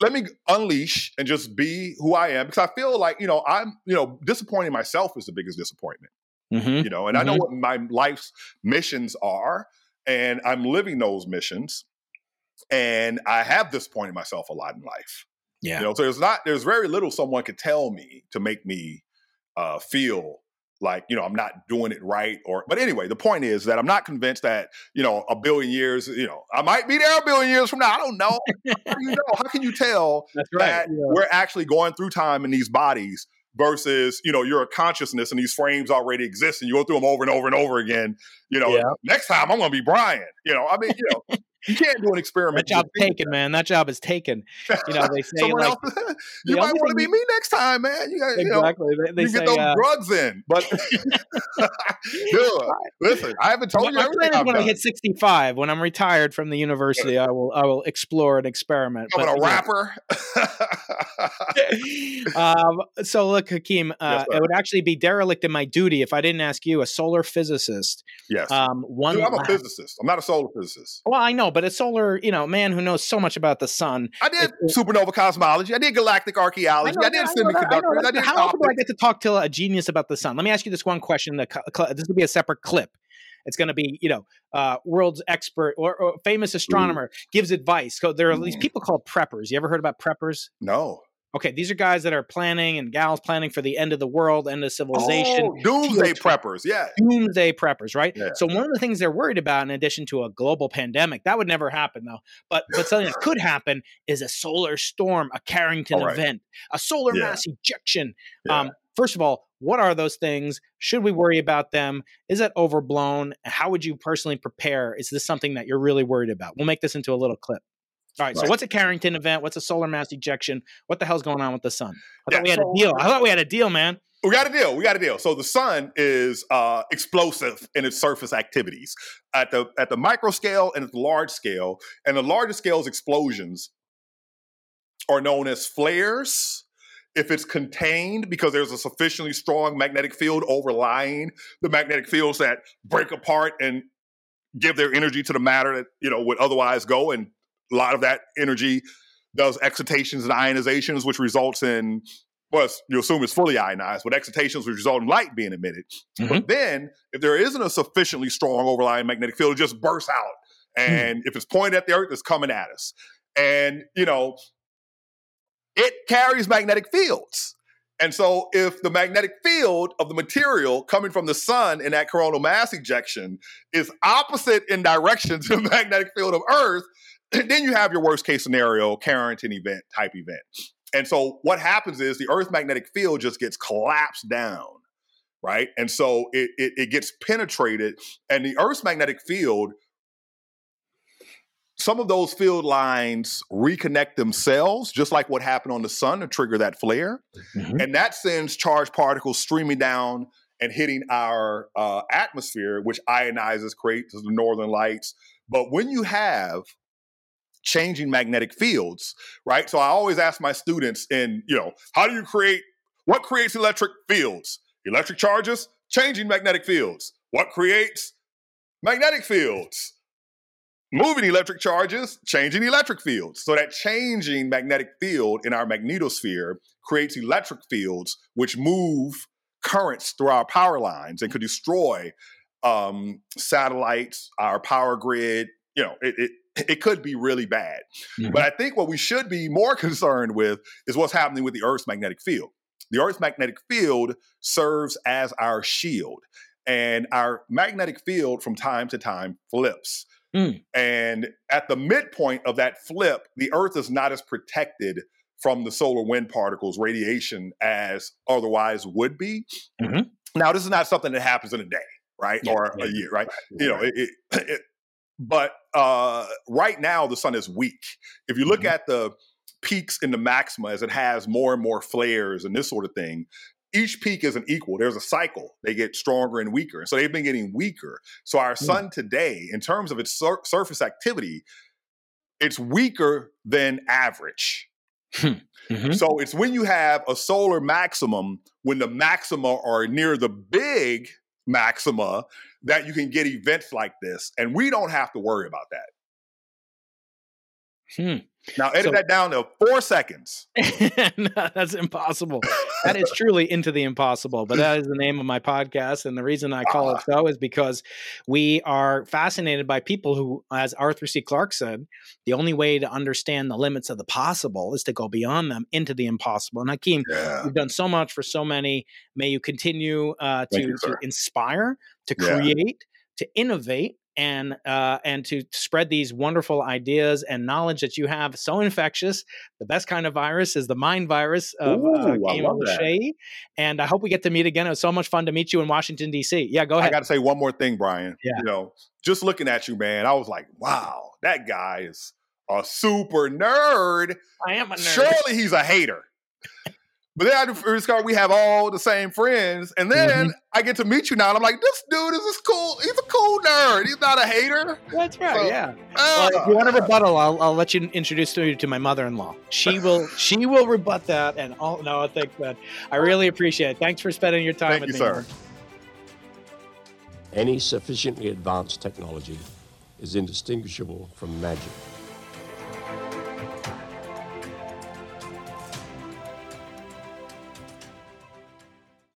let me unleash and just be who I am because I feel like, you know, I'm, you know, disappointing myself is the biggest disappointment, Mhm. you know, and I know what my life's missions are, and I'm living those missions, and I have disappointed myself a lot in life. Yeah. You know, so there's not, there's very little someone could tell me to make me uh, feel like you know I'm not doing it right or but anyway the point is that I'm not convinced that you know a billion years you know I might be there a billion years from now I don't know how do you know? How can you tell That's that we're actually going through time in these bodies versus you know your consciousness and these frames already exist and you go through them over and over and over again you know Yeah. next time I'm gonna be Brian you know I mean you know you can't do an experiment That job's taken, man. That job is taken. You know, they say like else, you might want to be me next time, man. You got, you know, exactly. They, they you say get those uh, drugs in. But dude, listen, I haven't told my, you my everything plan is when I hit 65, when I'm retired from the university, I will I will explore an experiment. I'm But, a rapper. um, so look, Hakeem, uh, sir. it would actually be derelict in my duty if I didn't ask you, a solar physicist, yes. um, one. Dude, I'm a last- physicist. I'm not a solar physicist. well, I know, but a solar, you know, man who knows so much about the sun. I did It- supernova cosmology. I did galactic archaeology. I, did know I know semiconductors. I, that. did How often do I get to talk to a genius about the sun? Let me ask you this one question. that cl- cl- This will be a separate clip. It's going to be, you know, uh, world's expert or, or famous astronomer gives advice. So there are these Mm. people called preppers. You ever heard about preppers? No. Okay, these are guys that are planning and gals planning for the end of the world, end of civilization. Oh, doomsday TO2. preppers. Yeah. Doomsday preppers, right? Yeah. So one of the things they're worried about, in addition to a global pandemic, that would never happen though. But but something that could happen is a solar storm, a Carrington right. event, a solar Yeah. mass ejection. Yeah. Um, first of all, what are those things? Should we worry about them? Is that overblown? How would you personally prepare? Is this something that you're really worried about? We'll make this into a little clip. All right. So what's a Carrington event? What's a solar mass ejection? What the hell's going on with the sun? I Yeah, thought we had so- a deal. I thought we had a deal, man. We got a deal. We got a deal. So the sun is uh, explosive in its surface activities at the at the micro scale and at the large scale. And the larger scale's explosions are known as flares. If it's contained because there's a sufficiently strong magnetic field overlying the magnetic fields that break apart and give their energy to the matter that you know would otherwise go, and a lot of that energy does excitations and ionizations, which results in well, you assume it's fully ionized, but excitations which result in light being emitted. But mm-hmm. then, if there isn't a sufficiently strong overlying magnetic field, it just bursts out. Hmm. And if it's pointed at the Earth, it's coming at us. And, you know, it carries magnetic fields. And so, if the magnetic field of the material coming from the sun in that coronal mass ejection is opposite in direction to the magnetic field of Earth, then you have your worst case scenario, Carrington event type event. and so what happens is the Earth's magnetic field just gets collapsed down, right? And so it, it, it gets penetrated, and the Earth's magnetic field some of those field lines reconnect themselves, just like what happened on the sun to trigger that flare. Mm-hmm. And that sends charged particles streaming down and hitting our uh, atmosphere, which ionizes, creates the northern lights. But when you have changing magnetic fields, right? So I always ask my students in, you know, how do you create what creates electric fields? Electric charges, changing magnetic fields. What creates magnetic fields? Moving electric charges, changing electric fields. So that changing magnetic field in our magnetosphere creates electric fields which move currents through our power lines and could destroy um, satellites, our power grid. You know, it, it it could be really bad. Mm-hmm. But I think what we should be more concerned with is what's happening with the Earth's magnetic field. The Earth's magnetic field serves as our shield, and our magnetic field from time to time flips. Mm. And at the midpoint of that flip, the Earth is not as protected from the solar wind particles radiation as otherwise would be. Mm-hmm. Now, this is not something that happens in a day, right, yeah, or yeah, a year, right? right. You know, it, it, it, but uh, right now the sun is weak. If you look mm-hmm. at the peaks in the maxima as it has more and more flares and this sort of thing, each peak isn't equal. There's a cycle. They get stronger and weaker. So they've been getting weaker. So our mm. sun today, in terms of its sur- surface activity, it's weaker than average. Hmm. Mm-hmm. So it's when you have a solar maximum, when the maxima are near the big maxima, that you can get events like this. And we don't have to worry about that. Hmm. Now edit so, that down to four seconds. no, that's impossible. That is truly into the impossible. But that is the name of my podcast, and the reason I call it ah. so is because we are fascinated by people who, as Arthur C. Clarke said, the only way to understand the limits of the possible is to go beyond them into the impossible. And Hakeem, yeah. you've done so much for so many. May you continue uh, to, you, to inspire, to create, yeah. to innovate and uh, and to spread these wonderful ideas and knowledge that you have so infectious. The best kind of virus is the mind virus of uh, Ooh, uh, Game And I hope we get to meet again. It was so much fun to meet you in Washington D.C. Yeah, go ahead. I got to say one more thing, Brian. Yeah. You know, just looking at you, man, I was like, wow, that guy is a super nerd. I am a nerd. Surely he's a hater. But then I discover we have all the same friends, and then mm-hmm. I get to meet you now, and I'm like, this dude is this cool. He's a cool nerd. He's not a hater. That's right. So, yeah. Uh, well, if you want to rebuttal, I'll, I'll let you introduce you to my mother-in-law. She will she will rebut that, and all. No, I think that I really appreciate it. Thanks for spending your time Thank with you, me. sir. Any sufficiently advanced technology is indistinguishable from magic.